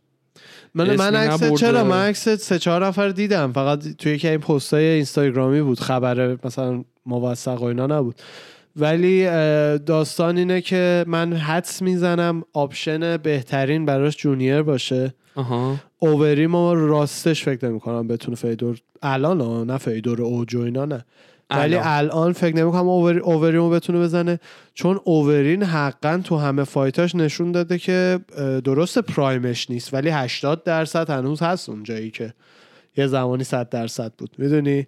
من من عکس. چرا؟ من عکس سه چهار نفر دیدم. فقط توی یکی این پستای اینستاگرامی بود. خبر مثلا موثق و اینا نبود. ولی داستان اینه که من حدس می‌زنم option بهترین براش جونیور باشه. آها. اووریمو راستش فکر نمی کنم بتونه فیدور الان ها، نه فیدور اوج و اینا نه. ولی الان. فکر نمی کنم اووری اووریمو بتونه بزنه. چون اووریم حقا تو همه fight اش نشون داده که درست پرایمش نیست. ولی 80 درصد هنوز هست اونجایی که یه زمانی 100 درصد بود. می‌دونی؟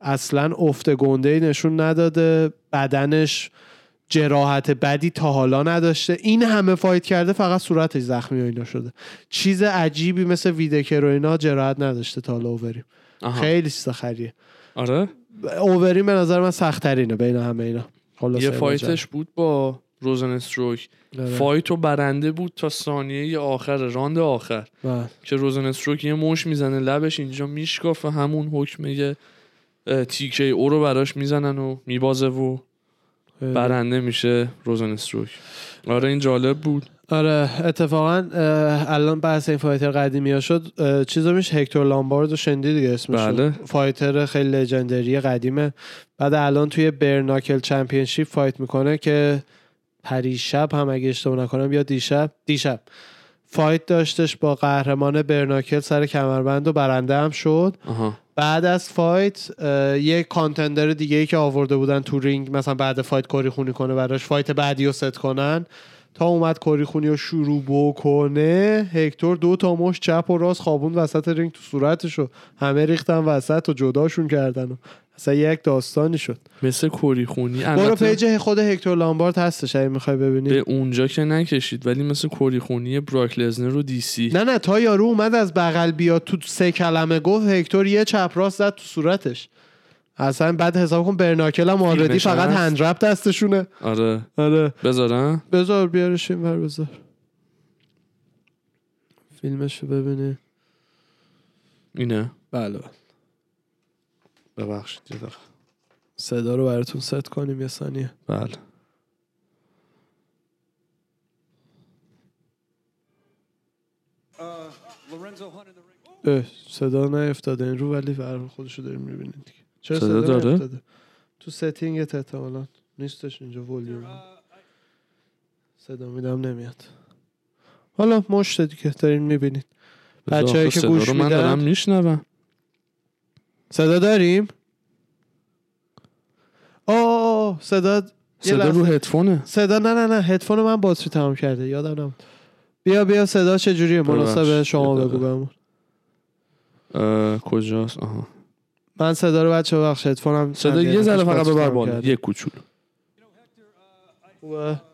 اصلا افت گنده ای نشون نداده. بدنش جراحت بدی تا حالا نداشته این همه فایت کرده فقط صورتش زخمی و اینا شده چیز عجیبی مثل ویدکر و اینا جراحت نداشته تا حالا اووریم. خیلی چیز خریه آره اوورین به نظر من سختترینه بین همه اینا یه. fight ش بود با روزن استروک آره. fight و برنده بود تا ثانیه آخر راند آخر بله. که روزن استروک یه مشت می‌زنه لبش اینجا میشکافه همون حکم یه اه، TKO رو براش می‌زنن و میبازه و برنده میشه روزن استروک. آره این جالب بود. آره اتفاقا الان بحث این fighter قدیمی ها شد. چیزا میشه هکتور لامبارد رو شنیدی دیگه اسمش. بله. fighter خیلی legendary قدیمه. بعد الان توی bare knuckle championship fight می‌کنه که پریشب هم اگه اشتباه نکنم یا دیشب؟ دیشب. fight داشتش با قهرمان bare knuckle سر کمربند و برنده هم شد. آها. بعد از fight یه contender دیگه ای که آورده بودن تو رینگ مثلا بعد fight کری خونی کنه براش fight بعدی رو ست کنن. تا اومد کری خونی رو شروع بکنه هکتور دو تا مشت چپ و راست خوابوند وسط رینگ تو صورتشو همه ریختن وسط و جداشون کردن و اصلا یک داستانی شد. مثل کری خونی. برو page خود هکتور لامبارد هستش اگه می‌خوای ببینی. به اونجا که نکشید ولی مثل کوری خونی براک لزنر و DC نه نه تا یارو اومد از بغل بیاد تو سه کلمه گفت هکتور یه چپ راست زد تو صورتش. اصلا بعد حساب کن bare knuckle هم already فیلمش فقط هست؟ hand wrap دستشونه. آره. آره. بذارم؟ بذار بیارش این ور بذار. فیلمشو ببینی. اینه. بله بله. ببخشید یه دقیقه. صدا رو براتون ست کنیم یه ثانیه بله اه، صدا نیفتاده این رو ولی بر خودشو داریم می‌بینید دیگه چرا صدا داره؟ نیفتاده؟ تو setting احتمالا نیستش اینجا ولیوم صدا میدم نمیاد حالا مشت دیگه دارین می‌بینید آخه که صدا گوش رو من میدن. دارم میشنوم صدا داریم؟ آه، صدا صدا رو. هدفونه. صدا نه نه نه هدفون من باتری تمام کرده یادم نبود. بیا بیا صدا چجوریه؟ مناسب شما بگو. بهمون. کجاست؟ آها. من صدا رو بچه بخش هدفونم صدا یه ذره فقط ببر بالا. یه کوچولو؟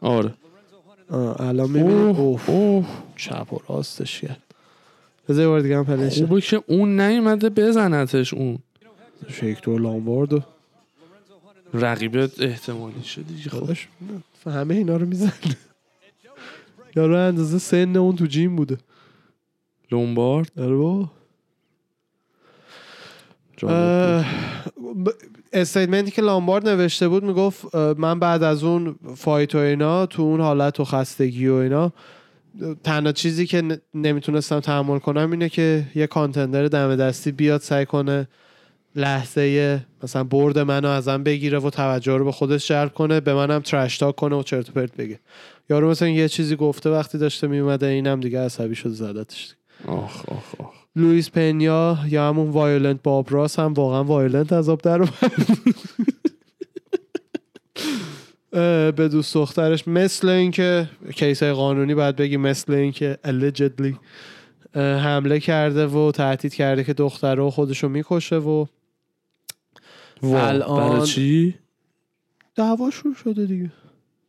آره. الان می‌بینی؟ اوه اوه. چپ و راستش کرد. بذار یه بار دیگه هم پلیش خوبه که اون نیومده بزنتش اون. هکتور لامباردو رقیبت احتمالی شد دیگه خب. خودش همه اینا رو می‌زنه. یارو اندازه سن اون تو جیم بوده. لومبارد؟ آره بابا. جالب بود. اه، ب- statement ی که لامبارد نوشته بود می‌گفت من بعد از اون fight و اینا تو اون حالت و خستگی و اینا تنها چیزی که نمی‌تونستم تحمل کنم اینه که یه contender دم دستی بیاد سعی کنه لحظه مثلا برد منو ازم بگیره و توجه رو به خودش جلب کنه به منم trash talk کنه و چرت و پرت بگه. یارو مثلا یه چیزی گفته وقتی داشته میومده اینم دیگه عصبی شد زدتش. آخ آخ آخ. لوئیس پنیا یا همون Violent Bob Ross هم واقعا violent از آب در به دوست دخترش مثل اینکه case قانونی باید بگی مثل اینکه allegedly حمله کرده و تهدید کرده که دختر رو خودشو می‌کشه و الان- برای چی؟ دعواشون شده دیگه.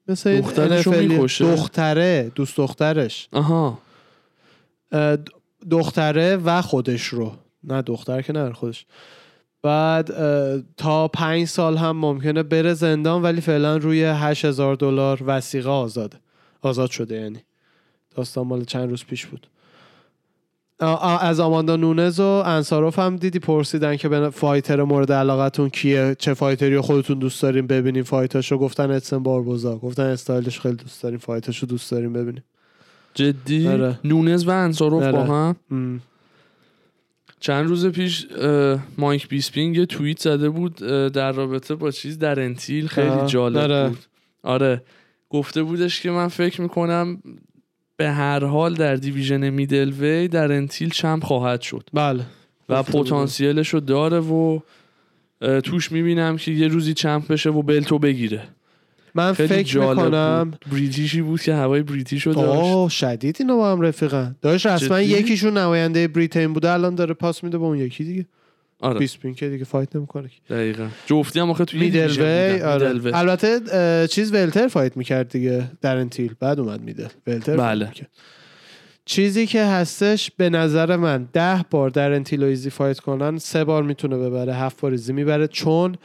مثل دخترشو می‌کشه؟ دختره دوست دخترش. آها. دختره و خودش رو. نه دختر که نه خودش. بعد تا پنج سال هم ممکنه بره زندان ولی فعلا روی هشت هزار دلار وثیقه آزاده آزاد شده یعنی داستان مال چند روز پیش بود. از آماندا نونز و انصاروف هم دیدی پرسیدن که به fighter مورد علاقتون کیه؟ چه fighter ی رو خودتون دوست دارین ببینین fight اشو؟ گفتن ادسون باربوزا. گفتن استایلش خیلی دوست دارین fight اشو دوست دارین ببینین جدی؟ آره. نونز و انصاروف آره. با هم؟ ام. چند روز پیش مایک بیسپینگ یه توییت زده بود در رابطه با چیز دارن تیل خیلی جالب آره. بود. آره. گفته بودش که من فکر می‌کنم به هر حال در division middleweight دارن تیل champ خواهد شد. بله. و. پتانسیلش رو داره و توش می‌بینم که یه روزی champ بشه و belt و بگیره. من فکر جالب می‌کنم بود. British ی بود که هوای British رو داشت آه شدید اینا با هم رفیقن داشت رسما جدی؟ یکیشون نماینده Britain بوده الان داره پاس میده به اون یکی دیگه آره بیسپینگ که دیگه fight نمی‌کنه دقیقا جفتی هم آخه توی middleweight. آره. البته چیز welter fight می‌کرد دیگه دارن تیل بعد اومد middle welter بله. چیزی که هستش به نظر من ده بار دارن تیل و ایزی fight کنن سه بار می‌تونه ببره هفت بار ایزی می‌بره چون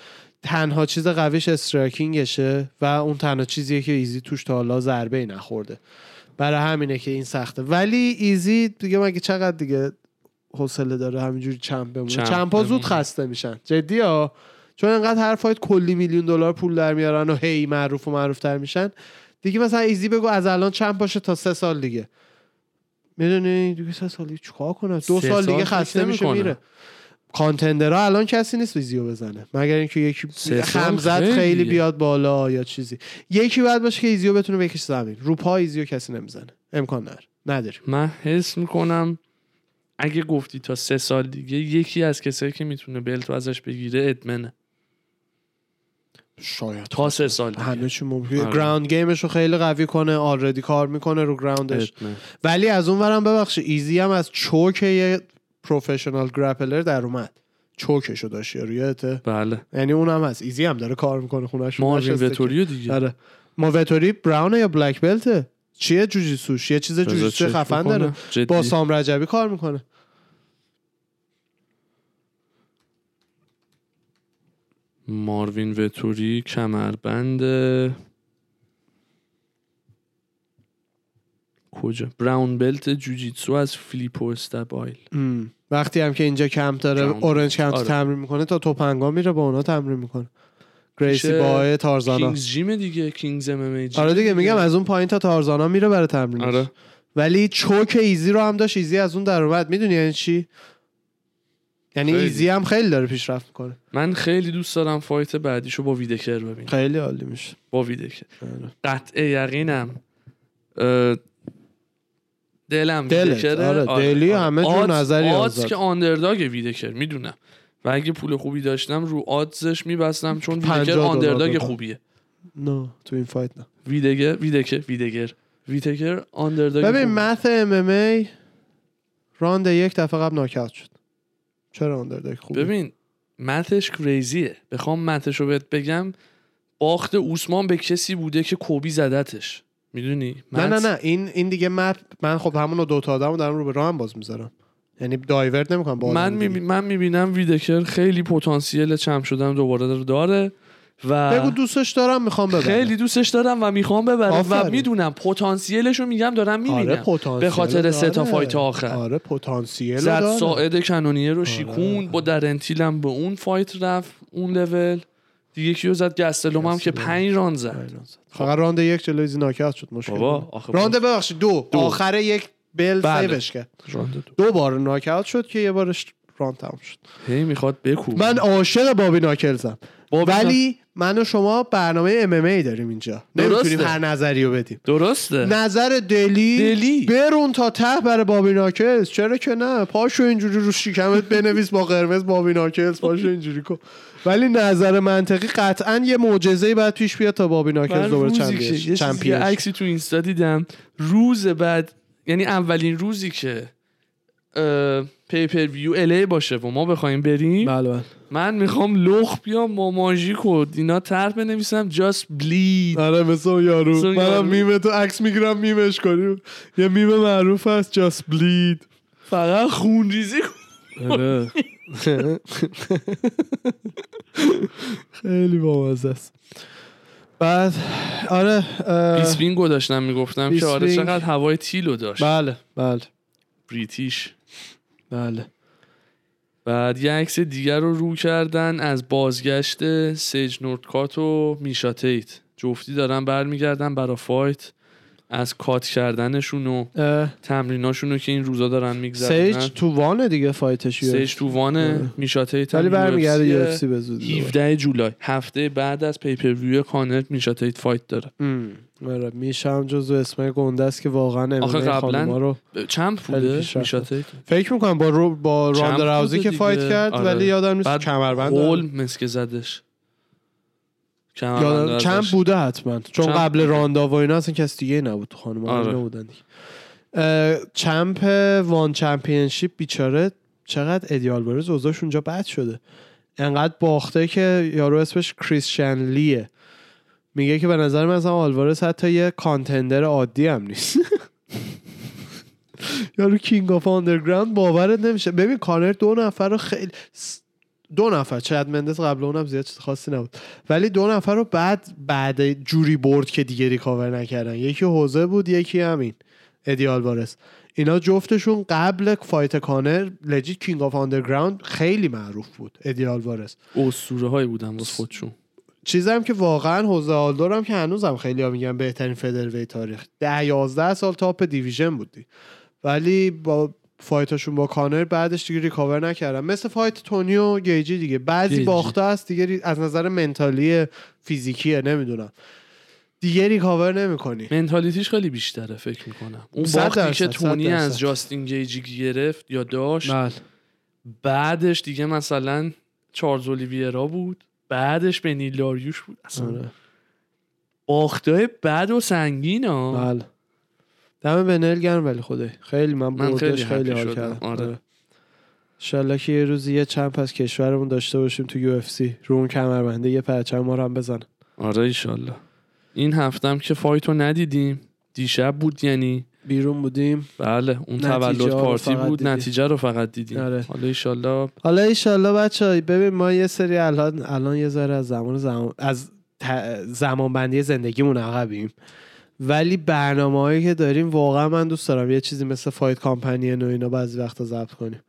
تنها چیز قویش striking شه و اون تنها چیزیه که ایزی توش تا حالا ضربه ای نخورده. برای همینه که این سخته. ولی ایزی دیگه مگه چقدر دیگه حوصله داره همینجوری champ بمونه؟ champ champ ا زود. خسته میشن. جدی ها؟ چون انقدر هر fight کلی میلیون دلار پول در میارن و هی معروف و معروف تر میشن. دیگه مثلا ایزی بگو از الان champ باشه تا سه سال دیگه. می‌دونی؟ دیگه سه سال دیگه چیکار کنه؟ دو سال دیگه سال فکر خسته میشه. میره. contender ها الان کسی نیست ایزیو بزنه. مگر اینکه یکی حمزت خیلیه. خیلی بیاد بالا یا چیزی. یکی باید باشه که ایزیو بتونه بکشه زمین. رو پا ایزیو کسی نمی‌زنه. امکان نداره. نداریم. من حس می‌کنم اگه گفتی تا سه سال دیگه یکی از کسایی که می‌تونه belt رو ازش بگیره ادمنه شاید. تا سه سال دیگه. همه چی ممکنه. آره. ground game ش رو خیلی قوی کنه already کار می‌کنه رو ground ش. ولی از اون ورم ببخش ایزی هم از چوک یه پروفشنال گرپلر در اومد. چوکش رو داشت یارو یادته بله. یعنی اون هم هست. ایزی هم داره کار می‌کنه. خونش ماروین وتوریو دیگه. آره. ما وتوری براونه یا بلک بلته چیه جوجیسوش یه چیز چک خفن. داره. جدی. با سام رجبی کار می‌کنه. ماروین وتوری کمربند. کجا؟ brown belt جوجیتسو از فلیپو استبایل. ام. وقتی هم که اینجا کمپ داره. Orange camp آره. تمرین می‌کنه تا توپنگا میره با اونا تمرین می‌کنه. گریسی بارا تارزانا. کینگز gym دیگه کینگز MMA آره دیگه میگم از اون پایین تا تارزانا میره برای تمرین آره. ولی choke ایزی رو هم داشت ایزی از اون در اومد. می‌دونی یعنی چی؟ یعنی خیلی. ایزی هم خیلی داره پیشرفت می‌کنه. من خیلی دوست دارم fight بعدیشو با ویدکر ببینم. خیلی عالی میشه. با ویدکر. آره. قطع یقینم. دلم دلت، ویدکره آره، دلی همه جور نظری odds. که underdog ویدکر می‌دونم. و اگه پول خوبی داشتم رو odds ش میبستم چون ویدکر 50 دلار underdog. خوبیه. نه تو این fight نه. ویدگر ویدکر ویدگر ویدکر underdog ببین. math MMA راند یک دفعه قبل ناکاوت شد. چرا underdog خوبه ببین math ش crazy ه. بخوام math ش رو بهت بگم باخت اوسمان به کسی بوده که کولبی زدتش. می‌دونی نه نه نه این این دیگه مپ من خب همون دو تا آدمو دارم رو به راه هم باز می‌ذارم یعنی دایورت نمی‌کنم باز من می‌ذارم. می من می‌بینم ویدکر خیلی پتانسیل چم شدن دوباره داره و بگو دوستش دارم می‌خوام ببرم خیلی دوستش دارم و می‌خوام ببرم و. می‌دونم پتانسیلش رو میگم دارم می‌بینم آره به خاطر سه تا. فایت آخر آره پتانسیل زد. ساعد کنونیه رو آره. شیکون با درنتیلم به اون فایت رفت اون لول دیگه کیو زد گستلوم هم که. پنج راند زد فقط راند یک جلوی ایزی ناکاوت شد مشکل بابا. آخه راند ببخشید دو. دو. آخر یک bell. save ش کرد راند دو دو بار ناکاوت شد که یه بارش راند تموم شد هی می‌خواد بکوب من عاشق بابی ناکلزم بابی ولی من و شما برنامه MMA داریم اینجا درسته. نمی‌تونیم هر نظری رو بدیم درسته نظر دلی دلی. برون تا ته برای بابی ناکلز چرا که نه پاشو اینجوری رو شکمت بنویس با قرمز بابی ناکلز پاشو اینجوری کن ولی نظر منطقی قطعا یه معجزه‌ای باید پیش بیاد تا بابی ناکلز من دوباره champion یه. عکسی تو اینستا دیدم روز بعد یعنی اولین روزی که pay-per-view LA باشه و ما بخوایم بریم بله بله من می‌خوام لخت بیام با ماژیک و اینا طرح بنویسم just bleed آره مثل اون یارو منم یارو. میم تو عکس می‌گیرم میمش کنیم یه میم معروف هست just bleed فقط خونریزی کن. آره خیلی بامزه است. بعد آره اه، بیسپینگو داشتم می‌گفتم که آره. چقدر هوای تیلو داشت. بله بله. British. بله. بعد یه عکس دیگر رو رو کردن از بازگشت سیج نوردکات و میشا تیت. جفتی دارن برمیگردن برا fight. از کات کردنشون و تمریناشون رو که این روزا دارن میگذرن سیج تو وانه دیگه فایتش سیج تو وانه میشا تیت هم ولی برمیگرده. یو اف سی به زودی 17 جولای هفته بعد از پیپر ویو کانر میشا تیت فایت داره ام. آره میشم جزو اسمای گنده است که واقعا آخه قبلاً رو چند بوده پیشرفت میشا بود. تیت فکر می‌کنم با رو با راند راوزی که؟ فایت کرد آره. ولی یادم نیست کمربند داره. مسکه زدش چند بوده حتما. چون champ قبل. راندا و اینا اصلا کس دیگه نبود خانم آره. بودن champ ONE Championship بیچاره چقدر ادی آلوارز اوضاعش اونجا بد شده. انقدر باخته که یارو اسمش کریسچن لیه. میگه که به نظر من اصلا آلوارز حتی یه contender عادی هم نیست. یارو king of underground باورت نمیشه. ببین کانر دو نفر رو خیلی دو نفر. چد مندز قبل اونم زیاد چیز خاصی نبود. ولی دو نفر رو بعد بعد جوری برد که دیگه recover نکردن. یکی خوزه بود یکی همین ادی آلوارز. اینا جفتشون قبل fight کانر legit king of underground خیلی معروف بود ادی آلوارز. اسطوره هایی بودن واسه خودشون. چیزم که واقعا خوزه آلدو هم که هنوزم خیلی ها میگن بهترین featherweight تاریخ. ده یازده سال top division بودی. ولی با fight اشون با کانر بعدش دیگه recover نکردن. مثل fight تونی و گیجی دیگه. بعضی گیجی. باخته هست دیگه از نظر mentally فیزیکیه نمی‌دونم. دیگه recover نمی‌کنی. mentality ش خیلی بیشتره فکر می‌کنم. اون باختی که تونی. از جاستین گیجی گرفت یا داشت بله. بعدش دیگه مثلا چارلز اولیویرا بود بعدش بنیل داریوش بود. اصلا آره. باختای بد و سنگین ها بله. دم بنیل گرم ولی خدای. خیلی من بردش خیلی خیلی, حال. کردم. آره. آره. انشالله که یه روزی یه champ از کشورمون داشته باشیم تو UFC. رو اون کمربنده یه پرچم ما رو هم بزن آره ایشالله این هفتم که fight و ندیدیم. دیشب بود یعنی. بیرون بودیم. بله اون تولد پارتی بود دیدیم. نتیجه رو فقط دیدیم. آره. حالا ایشالله حالا ایشالله بچه ببین ما یه سری الان الان یه ذره از زمان زمان از ت- زمانبندی زندگیمون عقبیم. ولی برنامه هایی که داریم واقعا من دوست دارم. یه چیزی مثل fight companion و اینا بعضی وقتا ضبط کنیم.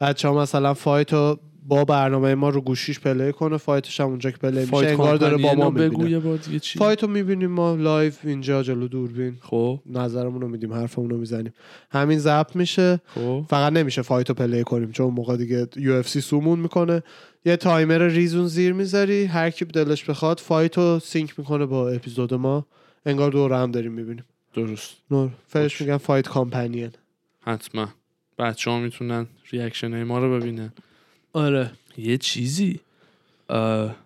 بچه ها مثلا fight رو با برنامه ما رو گوشیش play کنه. fight ش هم اونجا که play میشه انگار داره با ما می‌بینه. fight رو می‌بینیم ما live اینجا جلو دوربین. خب. نظرمون رو میدیم حرفمون رو می‌زنیم. همین ضبط میشه. خب. فقط نمیشه fight رو play کنیم چون موقع دیگه UFC sue مون می‌کنه. یه تایمر ریز اون زیر می‌ذاری. هر کی دلش بخواد fight رو sync می‌کنه با اپیزود ما. انگار دور هم داریم می‌بینیم. درست. نور. فرش. میگن fight companion حتما. بچه ها می‌تونن reaction های ما رو ببینن. آره. یه چیزی. اه،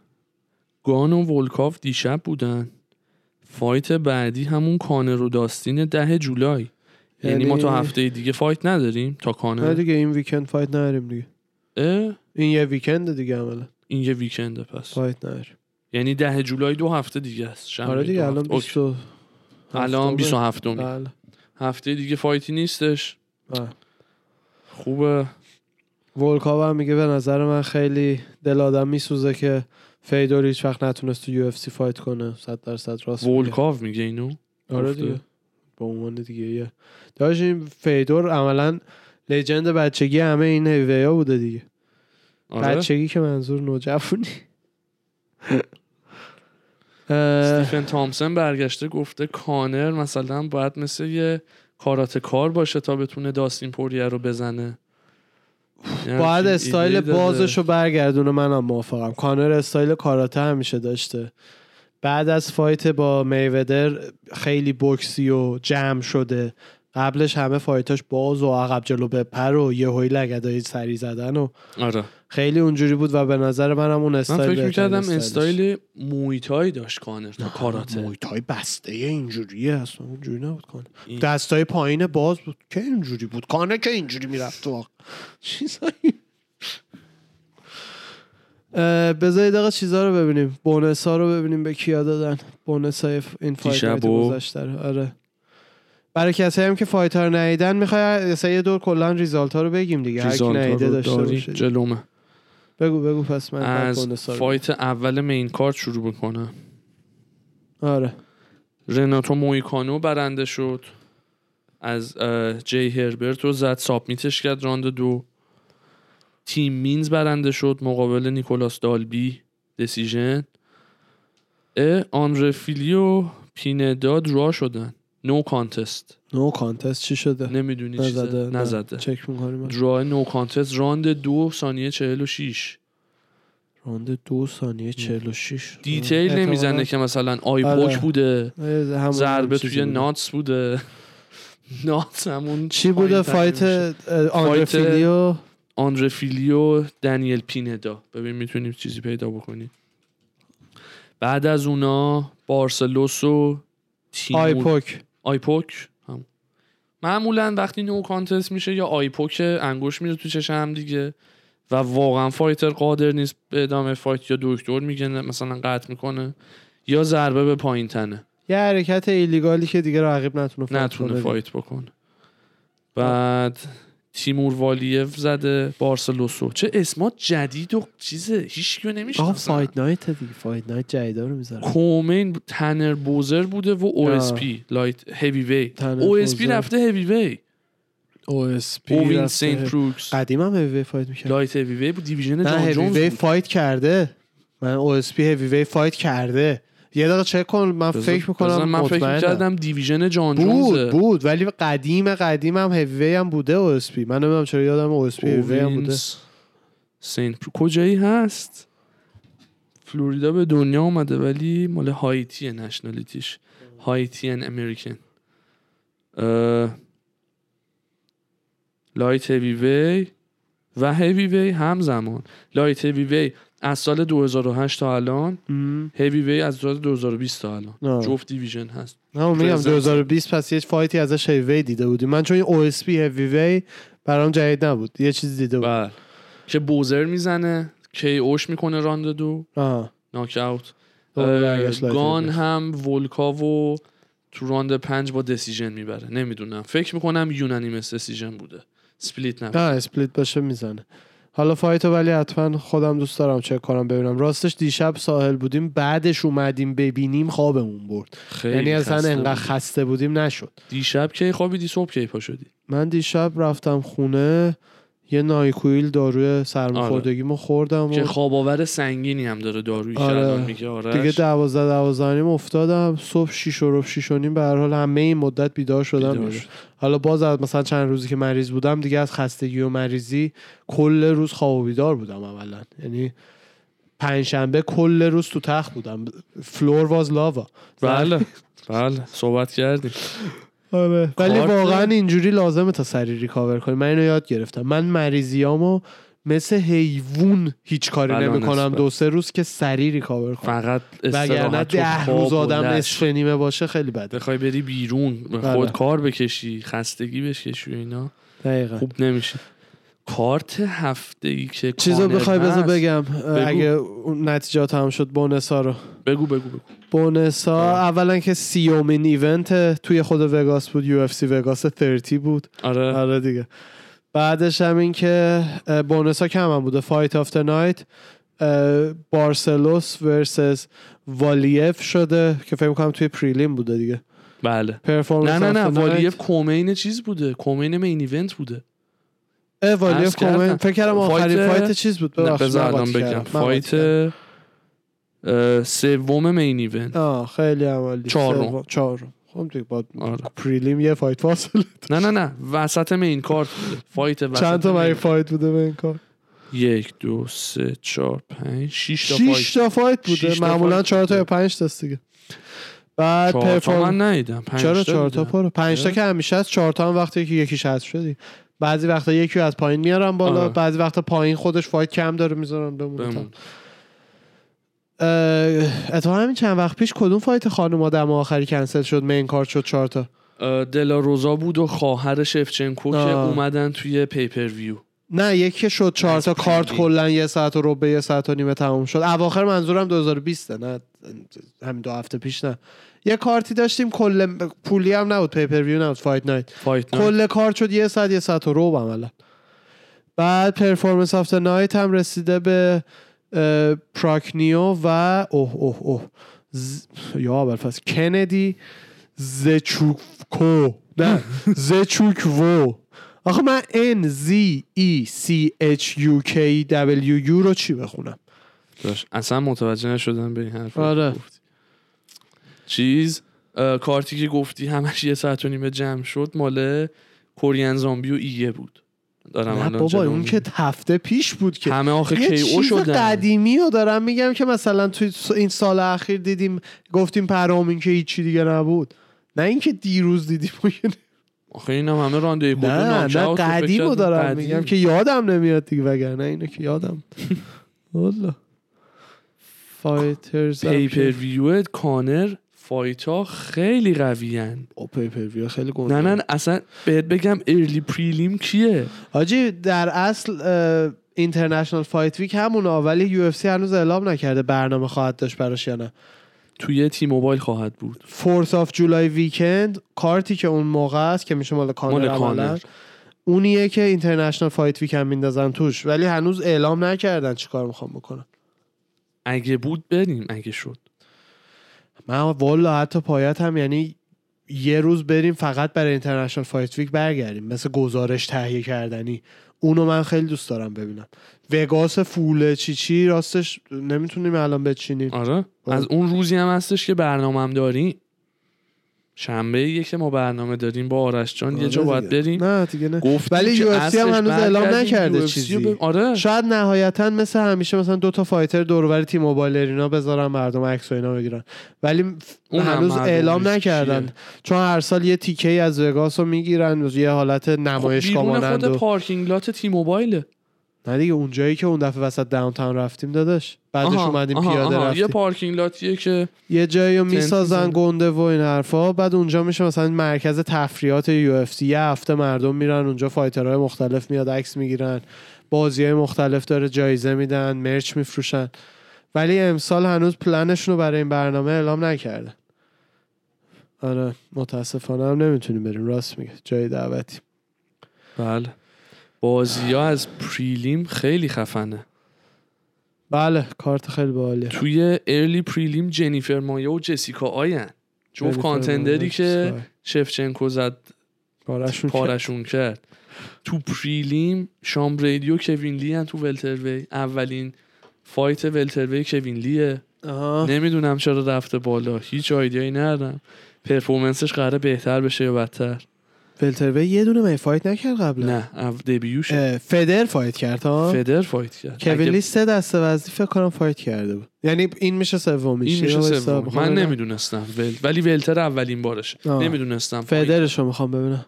گان و ولکاف دیشب بودن. fight بعدی همون کانر و داستین ده جولای. یعنی, ما تا یعنی- هفته دیگه fight نداریم تا نه کانر دیگه این weekend fight نداریم دیگه. اه؟ این یه weekend دیگه عملا. این یه weekend ه پس. fight نداریم. یعنی ده جولای دو هفته دیگه است آره دیگه الان هفته. okay. 20 و الان هفتمه. 27 می بله هفته دیگه fight ی نیستش بله. خوبه ولکاو هم میگه به نظر من خیلی دل آدم میسوزه که فدور هیچ وقت نتونست تو UFC fight کنه 100 درصد راست میگه. ولکاف میگه اینو آره. دیگه به عنوان دیگه یه داشت این فدور عملا legend بچگی همه این هیویا بوده دیگه آره بچگی که منظور نوجوانی استیفن تامسون برگشته گفته کانر مثلا باید مثل یه کاراته کار باشه تا بتونه داستین پوریر رو بزنه. یه باید استایل. بازش رو برگردونه منم موافقم. کانر استایل کاراته همیشه داشته. بعد از fight با میودر خیلی بوکسی و جمع شده. قبلش همه fight اش باز و عقب جلو بپر و یه هوی لگدای سری زدن و آره. خیلی اونجوری بود و به نظر منم اون من استایل فکر بهترین می‌کردم. استایل موی تای داشت کانر تا کاراته. موی تای بسته اینجوریه اصلا اونجوری نبود کانر این- دستای پایین باز بود. که اینجوری بود؟ کانر که اینجوری می‌رفت تو چیزایی. اه، بذار یه دقیقه چیزا رو ببینیم. bonus ها رو ببینیم به کیا دادن. bonus های این fight گذشته. آره. برای کسی هم که fight ها رو ندیدن می‌خوای یه دور کلا result ها رو بگیم دیگه. هر کی رو داشته داری؟ باشه. جلومه. بگو بگو پس من از fight اول main card شروع بکنم. آره. رناتو مویکانو برنده شد. از جی هربرت رو زد submit ش کرد round دو. تیم مینز برنده شد مقابل نیکولاس دالبی decision آنره فیلی و پیندا draw شدن. no contest no contest چی شده؟ نمی‌دونی نزده چیزه نه. نزده. چک می‌کنیم draw no contest round دو ثانیه چهل و شیش. round دو ثانیه 46 detail احتمالاً- نمی‌زنه که مثلا eye آره. poke بوده ضربه توی. nuts بوده. nuts همون چی بوده؟ fight میشه. اه، آندره fight- فیلیو؟ آندره فیلیو دنیل پیندا ببین می‌تونیم چیزی پیدا بکنیم. بعد از اونا بارسلوس و تیمور. eye poke eye poke هم. معمولا وقتی no contest میشه یا eye poke انگوش میره تو چشم هم دیگه و واقعا fighter قادر نیست به ادامه fight یا دکتر میگه مثلا قطع می‌کنه یا ضربه به پایین تنه یه حرکت illegal ی که دیگه رقیب نتونه fight نتونه. فایت بکنه بعد تیمور والیف زده بارسلوسو چه اسمات جدید و چیزه هیچ کیو آقا نمی‌شناسن fight night دیگه fight night جدیدا رو می‌ذاره co-main تنر بوزر بوده و OSP light heavyweight OSP. رفته هیوی وی OSP اووینس سینت پرو قدیم هم heavy fight می‌کرد. light heavyweight بود division جان هیوی جونز وی بود. fight کرده. من OSP heavyweight fight کرده. یه دقیقه چک کن من فکر می‌کنم من فکر مطمئنم. کردم division جان بود بود ولی قدیم قدیم هم هیوی هم بوده OSP من نمی‌دونم چرا یادم OSP heavy هم بوده. سنت پرو کجایی هست؟ فلوریدا به دنیا اومده ولی مال هایتی nationality ش Haitian American اه، light heavyweight و هیوی وی همزمان. light heavyweight از سال 2008 تا الان. هیوی وی از سال 2020 تا الان. آه. جفت division هست. نه من میگم present. 2020 پس یه fight ی ازش هیوی دیده بودیم. من چون او اس پی هیوی وی برام جدید نبود. یه چیز دیده بود. بله. که بوزر می‌زنه KO ش می‌کنه round دو. ناک اوت گان. هم ولکاو تو round پنج با decision می‌بره. نمی‌دونم. فکر می‌کنم unanimous decision بوده. split نه نه split باشه می‌زنه. حالا fight و ولی حتما خودم دوست دارم چک کنم ببینم. راستش دیشب ساحل بودیم بعدش اومدیم ببینیم خوابمون برد. یعنی اصلا انقدر. خسته بودیم نشد. دیشب کی خوابیدی؟ صبح کی پا شدی من دیشب رفتم خونه. یه نایکویل داروی سرماخوردگیمو خوردم که و خواب آور سنگینی هم داره دارویی که آره. میگه آرش. دیگه دوازده دوازده نیم افتادم. صبح شیش و ربع شیش و نیم به هر حال همه این مدت بیدار شدم. بیدار. حالا باز از مثلا چند روزی که مریض بودم دیگه از خستگی و مریضی کل روز خواب و بیدار بودم اولا. یعنی پنجشنبه کل روز تو تخت بودم. فلور واز لاوا بله. بله. صحبت کردیم. آره. ولی واقعا اینجوری لازمه تا سریع recover کنی. من اینو یاد گرفتم. من مریضیامو مثل حیوون هیچ کاری بله، نمی‌کنم. دو سه روز که سریع recover کنم. فقط وگرنه ده روز آدم. نصف نیمه باشه خیلی بده. بخوای بری بیرون بله. خودت کار بکشی خستگی بکشی و اینا. دقیقا. خوب نمیشه. کارت هفته ای که چیزو بخوای بذار بگم اگه اون نتیجه تمام شد bonus ا رو. بگو بگو بگو. bonus ا آره. اولا که سیومین event توی خود وگاس بود UFC وگاس 30 بود. آره. آره دیگه. بعدش هم این که اه، بونسا کم هم بوده. fight of the night بارسلوس versus والیف شده که فکر کنم توی prelim بوده دیگه. بله. نه نه نه. والیف co-main چیز بوده. co-main main event بوده. کردم. co-main فکر کردم آخرین fight- fight چیز بود؟ بذار الان بگم. fight سوم main event آه خیلی عمالی چهارم. چهارم. خب دیگه با آره. پریلیم یه فایت فاصله نه نه نه. وسط مین کارت بوده. فایت وسط چند تا مین. فایت بوده به این کار؟ یک دو سه چهار پنج شیش تا شیش فایت. تا فایت بوده. شیش تا معمولا چهار تا. یا پنج تاست دیگه. بعد تا پرفورم من ندیدم. چرا تا چهار تا. پره پنج تا؟ که همیشه از چهار تا هم وقتی که یکیش حذف شدی. بعضی وقتا یکی از پایین میارن بالا آره. بعضی وقتا پایین خودش فایت کم داره می‌ذارن بمونه بمون. اتفاقا همین چند وقت پیش کدوم fight خانم دم آخری کنسل شد main card شد چهار تا دلا روزا بود و خواهر شفچنکو که آه. اومدن توی پیپر ویو نه یکی شد چهار تا کارت. کلا یه ساعت و ربع یه ساعت و نیمه تموم شد اواخر منظورم 2020 نه همین دو هفته پیش نه یه کارتی داشتیم کل پولی هم نبود pay-per-view نبود fight night fight کل کارت شد یه ساعت یه ساعت و ربع عملا. بعد performance of the night هم رسیده به پراکنیو و اوه اوه اوه. ز... یا پس کندی زچوکو نه زچوکوو آخه من N Z E C H U K W U رو چی بخونم؟ داشت. اصلا متوجه نشدم به این حرف آره. چیز کارتی که گفتی همش یه ساعت و نیمه جمع شد مال کورین زامبی و ایه بود. دارم نه بابا اون. که هفته پیش بود که همه آخه یه کی او شدن. قدیمی رو دارم میگم که مثلا توی این سال اخیر دیدیم گفتیم پرامین که هیچی دیگه نبود. نه اینکه دیروز دیدیم آخه این هم همه رانده نه نه قدیم رو دارم قدیم. میگم که یادم نمیاد دیگه وگرنه اینو که یادم. والا. فایترز پیپر ویو کانر فایت ها خیلی قویان او پیپر ویو خیلی گنده. نه نه نه، اصلا بهت بگم ارلی پریلیم کیه؟ حاجی در اصل International Fight Week همونه ولی UFC هنوز اعلام نکرده برنامه خواهد داشت براش یا نه. توی تی موبایل خواهد بود. Fourth of July weekend card ی که اون موقع است که میشه مال کانر مال اونیه که International Fight Week هم میندازن توش. ولی هنوز اعلام نکردن چیکار می‌خوام بکنن. اگه بود بریم اگه شد. من والا حتی پایت هم یعنی یه روز بریم فقط برای International Fight Week برگردیم. مثل گزارش تهیه کردنی. اونو من خیلی دوست دارم ببینم. وگاس full چی چی راستش نمی‌تونیم الان بچینیم. آره. از اون روزی هم هستش که برنامه هم داریم شنبه یه که ما برنامه داریم با آرش جان یه جا آره باید دیگه. بریم نه دیگه نه گفتیم ولی که UFC هم هنوز اعلام نکرده چیزی. ب- آره شاید نهایتا مثل همیشه مثلا دو تا fighter دورور تیم موبایل اینا بذارن مردم عکس و اینا بگیرن ولی اون هنوز اعلام نکردن چیه. چون هر سال یه تیکه ای از وگاس رو می‌گیرن یه حالت نمایشگاه خب خود و- parking lot تی موبایله نه دیگه اونجایی که اون دفعه وسط downtown رفتیم داداش. بعدش آها، اومدیم آها، پیاده آها. رفتیم. یه parking lot یه که یه جایی رو می‌سازن. گنده و این حرفا. بعد اونجا میشه مثلا مرکز تفریحات UFC. یه هفته مردم میرن اونجا fighter های مختلف میاد عکس می‌گیرن. بازی های مختلف داره جایزه میدن merch میفروشن. ولی امسال هنوز پلنشون رو برای این برنامه اعلام نکردن آره متاسفانه هم نمی‌تونیم بریم. راست میگه. جای دعوتی بله. بازی ها از پریلیم خیلی خفنه. بله کارت خیلی باحالیه. توی ارلی پریلیم جنیفر مایا و جسیکا آین جنیفر کانتندری که. شفچنکو زد پارشون پارشون کرد. تو پریلیم شام بریدی و کوین لی هن تو ولتروی. اولین fight welterweight کوین لیه. آها. نمی‌دونم چرا رفته بالا. هیچ idea یی ندارم. performance ش قراره بهتر بشه یا بدتر؟ welterweight یه دونه می fight نکرد قبلا. نه debut ش feather fight کرد ها؟ feather fight کرد. کوین اگه لی سه دسته وزنی فکر کنم fight کرده بود. یعنی این میشه سومیش این میشه سوم. من. نمی‌دونستم. ول... ولی welter اولین بارشه. آه. نمی‌دونستم feather ش رو می‌خوام ببینم.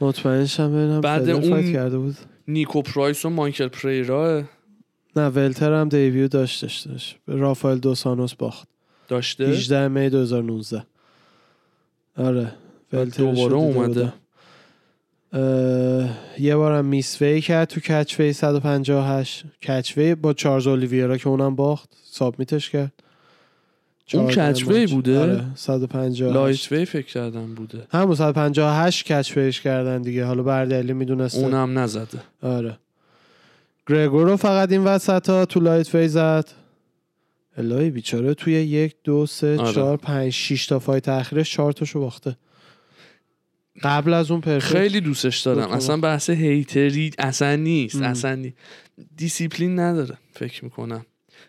مطمئنشم ببینم بعد اون- fight کرده بود. نیکو پرایس و مایکل پریرا. نه welter هم debut داشتش داشت. رافائل دوسانوس باخت. داشته؟ 18 می 2019 آره. دوباره اومده. یه بارم miss weight کرد تو catchweight 158 catchweight با چارلز اولیویرا که اونم باخت submit ش کرد. اون catchweight. بوده؟ آره 158 light وی فکر کردم بوده. همون 158 catchweight ش کردن دیگه. حالا بردلی می‌دونسته. اونم نزده. آره. گرگور رو فقط این وسط ها تو lightweight زد. الهی بیچاره توی یک دو سه آره. چهار پنج شیش تا fight اخیرش چهار تاشو باخته. قبل از اون perfect. خیلی دوستش دارم. اصلا بحث hater ی اصلا نیست. ام. اصلا نی... دیسیپلین نداره فکر می‌کنم.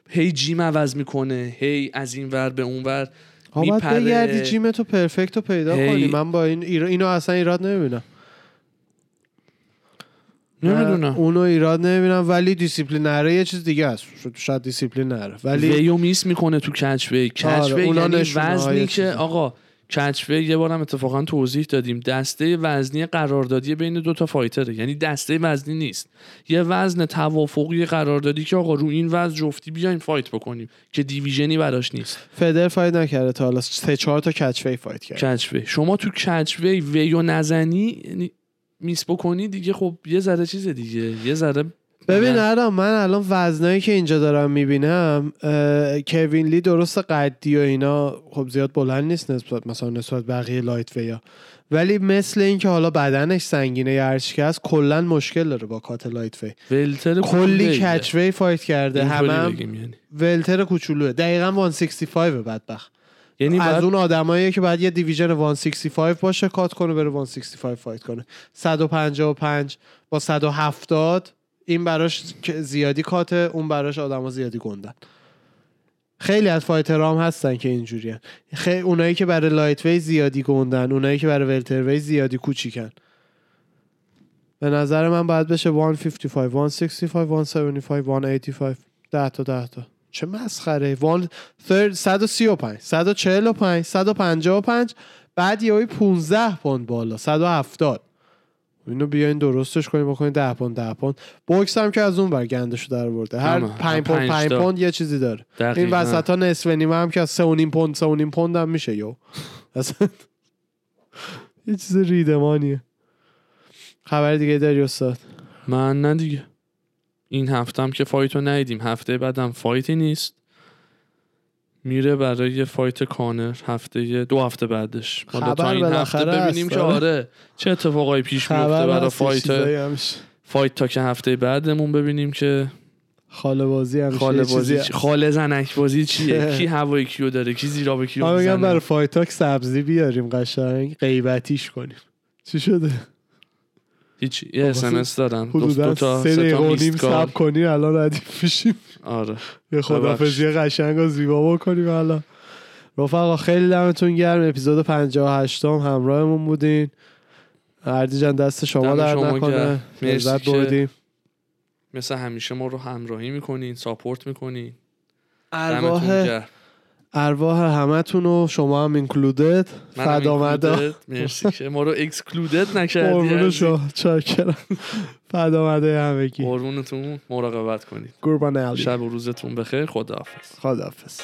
هی gym عوض می‌کنه هی از این ور به اون ور میپره. بگردی gym تو perfect رو پیدا هی. کنی. من با این ایرا... اینو اصلا ایراد نمی‌بینم. نمی‌دونم. اونو ایراد نمی‌بینم ولی دیسیپلین نره یه چیز دیگه است شاید دیسیپلین نره. ولی weight miss می‌کنه تو catchweight. catch آره، یعنی وزنی که. آقا catchweight یه بارم اتفاقا توضیح دادیم. دسته وزنی قراردادی بین دو تا fighter ه. یعنی دسته وزنی نیست. یه وزن توافقی قراردادی که آقا رو این وزن جفتی بیایم fight بکنیم که division ی براش نیست. feather fight نکرده تا حالا. سه چهار تا catchweight fight کرد catchweight شما تو catchweight weight نزنی یعنی miss بکنی دیگه خب یه ذره چیز دیگه. یه ذره ببین. الان من الان وزنایی که اینجا دارم می‌بینم کوین لی درست قدی و اینا خب زیاد بلند نیست نسبت مثلا نسبت بقیه lightweight ا ولی مثل اینکه حالا بدنش سنگینه یا هرچی که هست کلا مشکل داره با cut lightweight. welter کلی. catchweight fight کرده. همه هم یعنی. welter کوچولوه. دقیقا 165 بدبخت. یعنی از اون آدمایی که بعد یه division 165 باشه cut کنه بره 165 fight کنه. 155 با 170 این براش زیادی cut ه اون براش آدما زیادی گندن. خیلی از fighter ام هستن که اینجوریه. خیلی اونایی که برای lightweight زیادی گندن اونایی که برای welterweight زیادی کوچیکن. به نظر من باید بشه 155 165 175 185 10 تا 10 تا. چه مسخره. one 135 145 155 بعد یهوی 15 پوند بالا 170 اینو بیاین درستش کنیم بکنین 10 پوند 10 پوند. بوکس هم که از اون بر گندشو در برده هر همه. 5 پوند پنج 5 تا. پوند یه چیزی داره. این دقیقاً. وسط ها نصف نیمه هم که از 3 و نیم پوند 3 و نیم پوند هم میشه یو. اصلا یه چیز ریدمانیه. خبر دیگه داری استاد؟ من نه دیگه. این هفتم که fight و ندیدیم. هفته بعدم fight ی نیست. میره برای fight کانر هفته دو هفته بعدش حالا تا این هفته ببینیم که آره. آره چه اتفاقایی پیش میفته برای fight. Fight Talk هفته بعدمون ببینیم که خاله بازی همیشه خاله بازی چیزی. خاله زنک بازی چیه کی هوای کیو داره کی زیرآب کیو میگم برای Fight Talk سبزی بیاریم قشنگ غیبتیش کنیم چی شده هیچ یه خب، اسمس دادم دو, حدودا دو تا سه دقیقه نیم. صبر کنی الان ردیف میشیم. آره. یه خدافزی قشنگ و زیبا بکنیم الان رفقا خیلی دمتون گرم. اپیزود 58 هم همراهمون بودین. اردی جان دست شما در نکنه. لذت که بردیم. مثل همیشه ما رو همراهی می‌کنین ساپورت می‌کنین. دمتون ارواح گرم. ارواح همتون و شما هم اینکلودد فدامدا. مرسی که ما رو اکسکلودد نکردی قربون. شما. چاکرم. فدامده همگی. قربونتون. مراقبت کنید. قربان علی. شب و روزتون بخیر. خداحافظ. خداحافظ.